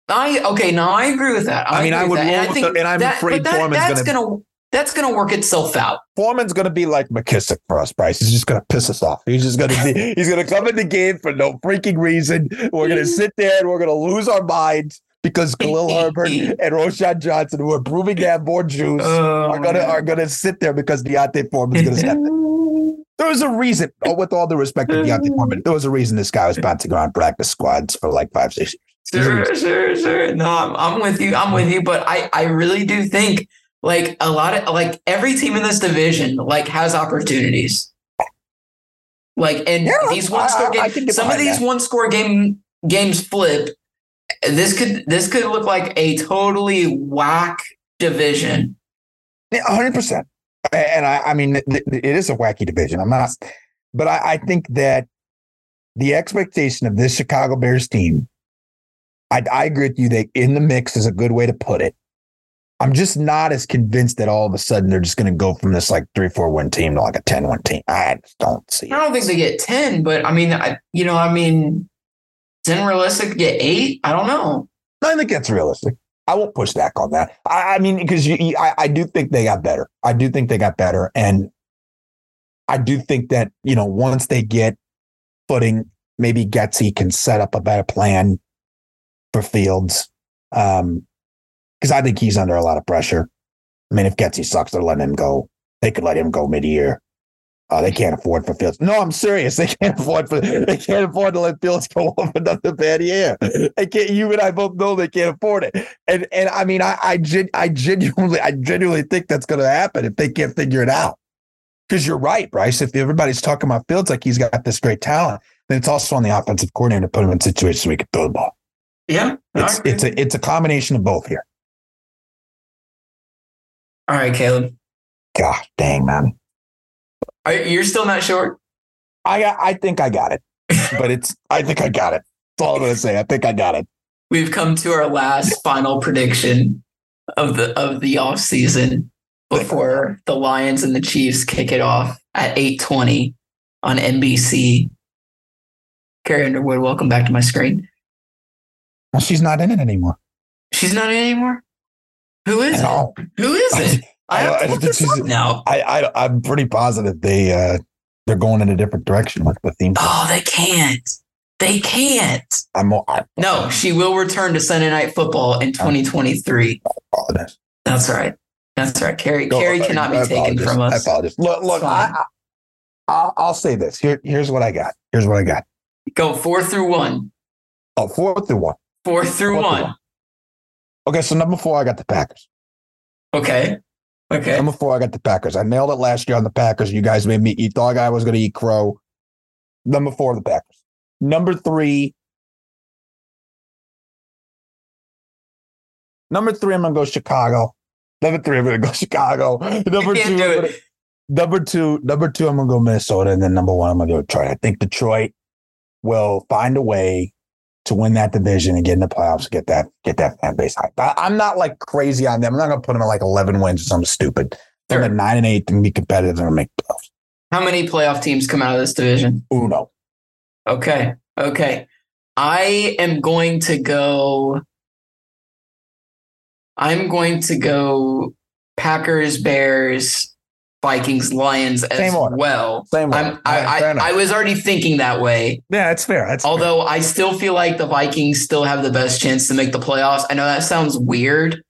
I okay, no, I agree with that. I mean, I agree with would that. roll with the- and I'm afraid but that, Foreman's that's gonna, that's gonna work itself out. Foreman's going to be like McKissic for us, Bryce. He's just going to piss us off. He's just going to be, <laughs> he's going to come in the game for no freaking reason. We're going to mm. sit there and we're going to lose our minds because Khalil <laughs> Herbert and Roschon Johnson, who are proving to have more juice, are going to oh. are going to sit there because D'Onta Foreman's going to step in. <laughs> There was a reason, oh, with all the respect to D'Onta Foreman, there was a reason this guy was to go on practice squads for like five, six years. Sure, mm. sure, sure. No, I'm, I'm with you. I'm with you. But I, I really do think like a lot of like every team in this division like has opportunities. Like and Yeah, these one score I- I games, get some of these that. one score game games flip. This could this could look like a totally whack division. Yeah, hundred percent. And I, I mean, it, it is a wacky division. I'm not, but I, I think that the expectation of this Chicago Bears team, I, I agree with you. That in the mix is a good way to put it. I'm just not as convinced that all of a sudden they're just going to go from this like three, four win team to like a 10 win team. I just don't see I don't think they get ten, but I mean, I, you know, I mean, is it realistic to get eight? I don't know. I think that's realistic. I won't push back on that. I, I mean, because I, I do think they got better. I do think they got better, and I do think that you know once they get footing, maybe Getsy can set up a better plan for Fields. Um, because I think he's under a lot of pressure. I mean, if Getsy sucks, they're letting him go. They could let him go mid-year. Uh, they can't afford for Fields. No, I'm serious. <laughs> They can't afford for. They can't afford to let Fields go <laughs> off another bad year. They can't. You and I both know they can't afford it. And and I mean, I I, I genuinely I genuinely think that's going to happen if they can't figure it out. Because you're right, Bryce. If everybody's talking about Fields like he's got this great talent, then it's also on the offensive coordinator to put him in situations where he can throw the ball. Yeah. It's it's a it's a combination of both here. All right, Caleb. God dang, man. Are, you're still not sure? I I think I got it, <laughs> but it's I think I got it. That's all I'm gonna say. I think I got it. We've come to our last final prediction of the of the off season before the Lions and the Chiefs kick it off at 8:20 on NBC. Carrie Underwood, welcome back to my screen. Well, she's not in it anymore. She's not in anymore. Who is it? No, Who is it? <laughs> I have to I- look this up now. I, I I'm pretty positive they uh they're going in a different direction with the theme. Oh, they can't. They can't. I'm I No, she will return to Sunday Night Football in 2023. That's right. That's right. Carrie, Go- Carrie cannot be taken from I us. apologize. Look, look. I, I, I'll, I'll say this. Here, here's what I got. Here's what I got. Go four through one. Oh, four through one. Four through Four one. one. Okay, so number four, I got the Packers. Okay. Okay. Number four, I got the Packers. I nailed it last year on the Packers. You guys made me. eat thought I was going to eat crow. Number four, the Packers. Number three. Number three, I'm going to go Chicago. Number three, I'm going to go <laughs> Chicago. <laughs> Number two, gonna- number two, number two, I'm going to go Minnesota, and then number one, I'm going to go Detroit. I think Detroit will find a way to win that division and get in the playoffs, get that get that fan base hype. I, I'm not like crazy on them. I'm not going to put them at like 11 wins or something stupid. They're Sure. at nine and eight and be competitive and make playoffs. How many playoff teams come out of this division? Uno. Okay. Okay. I am going to go. I'm going to go Packers, Bears, Vikings, Lions as well. Same I'm. I, I. I was already thinking that way. Yeah, that's fair. That's fair. Although I still feel like the Vikings still have the best chance to make the playoffs. I know that sounds weird,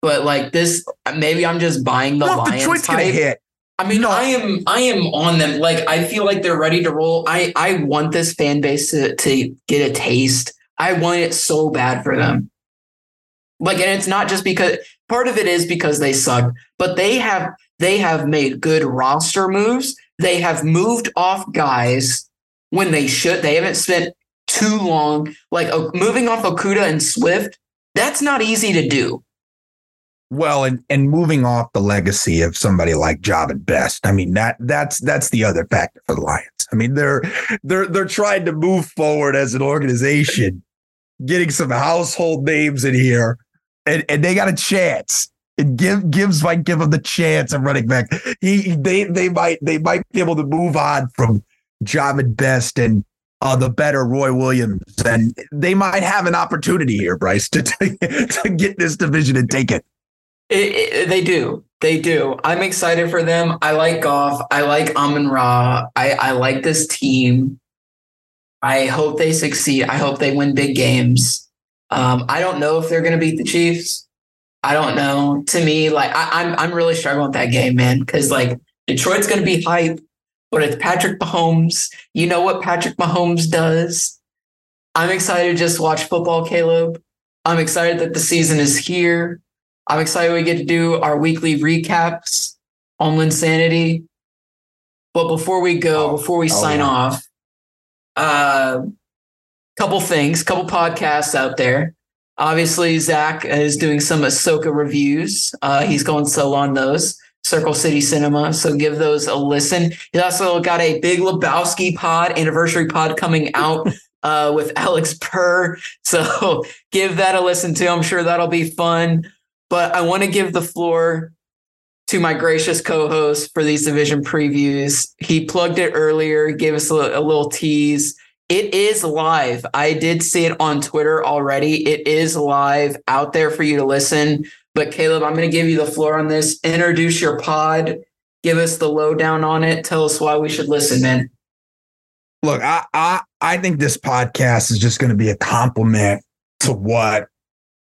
but like this, maybe I'm just buying the no, Lions Detroit's gonna hit. I mean, No. I am I am on them. Like I feel like they're ready to roll. I I want this fan base to to get a taste. I want it so bad for them. Like, and it's not just because part of it is because they suck, but they have they have made good roster moves. They have moved off guys when they should. They haven't spent too long. Like uh, moving off Okudah and Swift, that's not easy to do. Well, and and moving off the legacy of somebody like Jahvid Best, I mean that that's that's the other factor for the Lions. I mean they're they're they're trying to move forward as an organization, getting some household names in here, and and they got a chance. It give Gibbs might give them the chance of running back. He they they might they might be able to move on from and Best and uh, the better Roy Williams, and they might have an opportunity here, Bryce, <laughs> to to get this division and take it. It, it- they do. They do. I'm excited for them. I like Goff. I like Amon Ra. I, I like this team. I hope they succeed. I hope they win big games. Um, I don't know if they're going to beat the Chiefs. I don't know. To me, like I, I'm, I'm really struggling with that game, man. Because like Detroit's going to be hype. but it's Patrick Mahomes. You know what Patrick Mahomes does. I'm excited to just watch football, Caleb. I'm excited that the season is here. I'm excited we get to do our weekly recaps on Linsanity. But before we go, Oh, before we oh, sign yeah. off, uh, couple things, couple podcasts out there. Obviously, Zach is doing some Ahsoka reviews. Uh, he's going solo on those. Circle City Cinema. So give those a listen. He's also got a Big Lebowski pod, anniversary pod coming out <laughs> uh, with Alex Purr. So <laughs> give that a listen too. I'm sure that'll be fun. But I want to give the floor to my gracious co-host for these division previews. He plugged it earlier, gave us a, a little tease. It is live. I did see it on Twitter already. It is live out there for you to listen. But Caleb, I'm going to give you the floor on this. Introduce your pod. Give us the lowdown on it. Tell us why we should listen, man. Look, I I I think this podcast is just going to be a compliment to what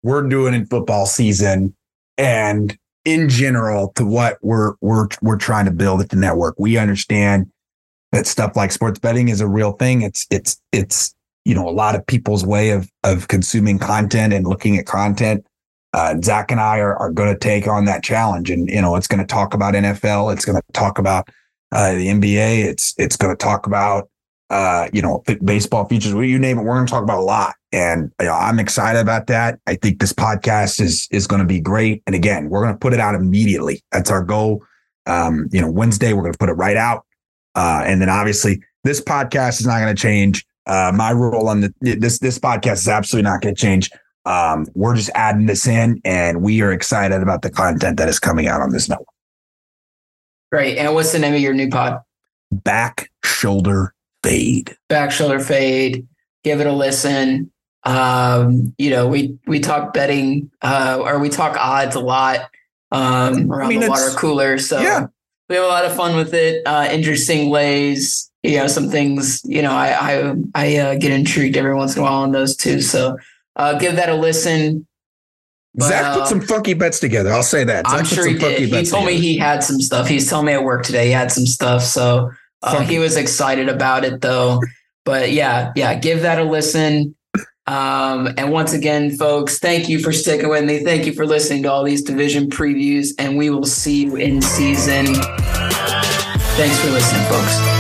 we're doing in football season and in general to what we're we're we're trying to build at the network. We understand that stuff like sports betting is a real thing. It's it's it's you know a lot of people's way of of consuming content and looking at content. Uh, Zach and I are, are going to take on that challenge, and you know it's going to talk about NFL. It's going to talk about uh, the NBA. It's it's going to talk about uh, you know, baseball features, well, you name it, we're going to talk about a lot. And you know, I'm excited about that. I think this podcast is is going to be great. And again, we're going to put it out immediately. That's our goal. Um, you know, Wednesday we're going to put it right out. Uh, and then obviously this podcast is not going to change. Uh, my role on the this this podcast is absolutely not going to change. Um, we're just adding this in, and we are excited about the content that is coming out on this network. Great. And what's the name of your new pod? Back shoulder fade. back shoulder fade give it a listen um you know we we talk betting uh or we talk odds a lot um around mean, the water cooler so Yeah. We have a lot of fun with it uh interesting ways, you know some things you know i i i uh, get intrigued every once in a while on those too so uh give that a listen But, Zach uh, put some funky bets together. I'll say that. Zach i'm sure some he funky did he told me he had some stuff he's telling me at work today he had some stuff so uh, he was excited about it though. But yeah, yeah, give that a listen. Um, and once again, folks, thank you for sticking with me. Thank you for listening to all these division previews, and we will see you in season. Thanks for listening, folks.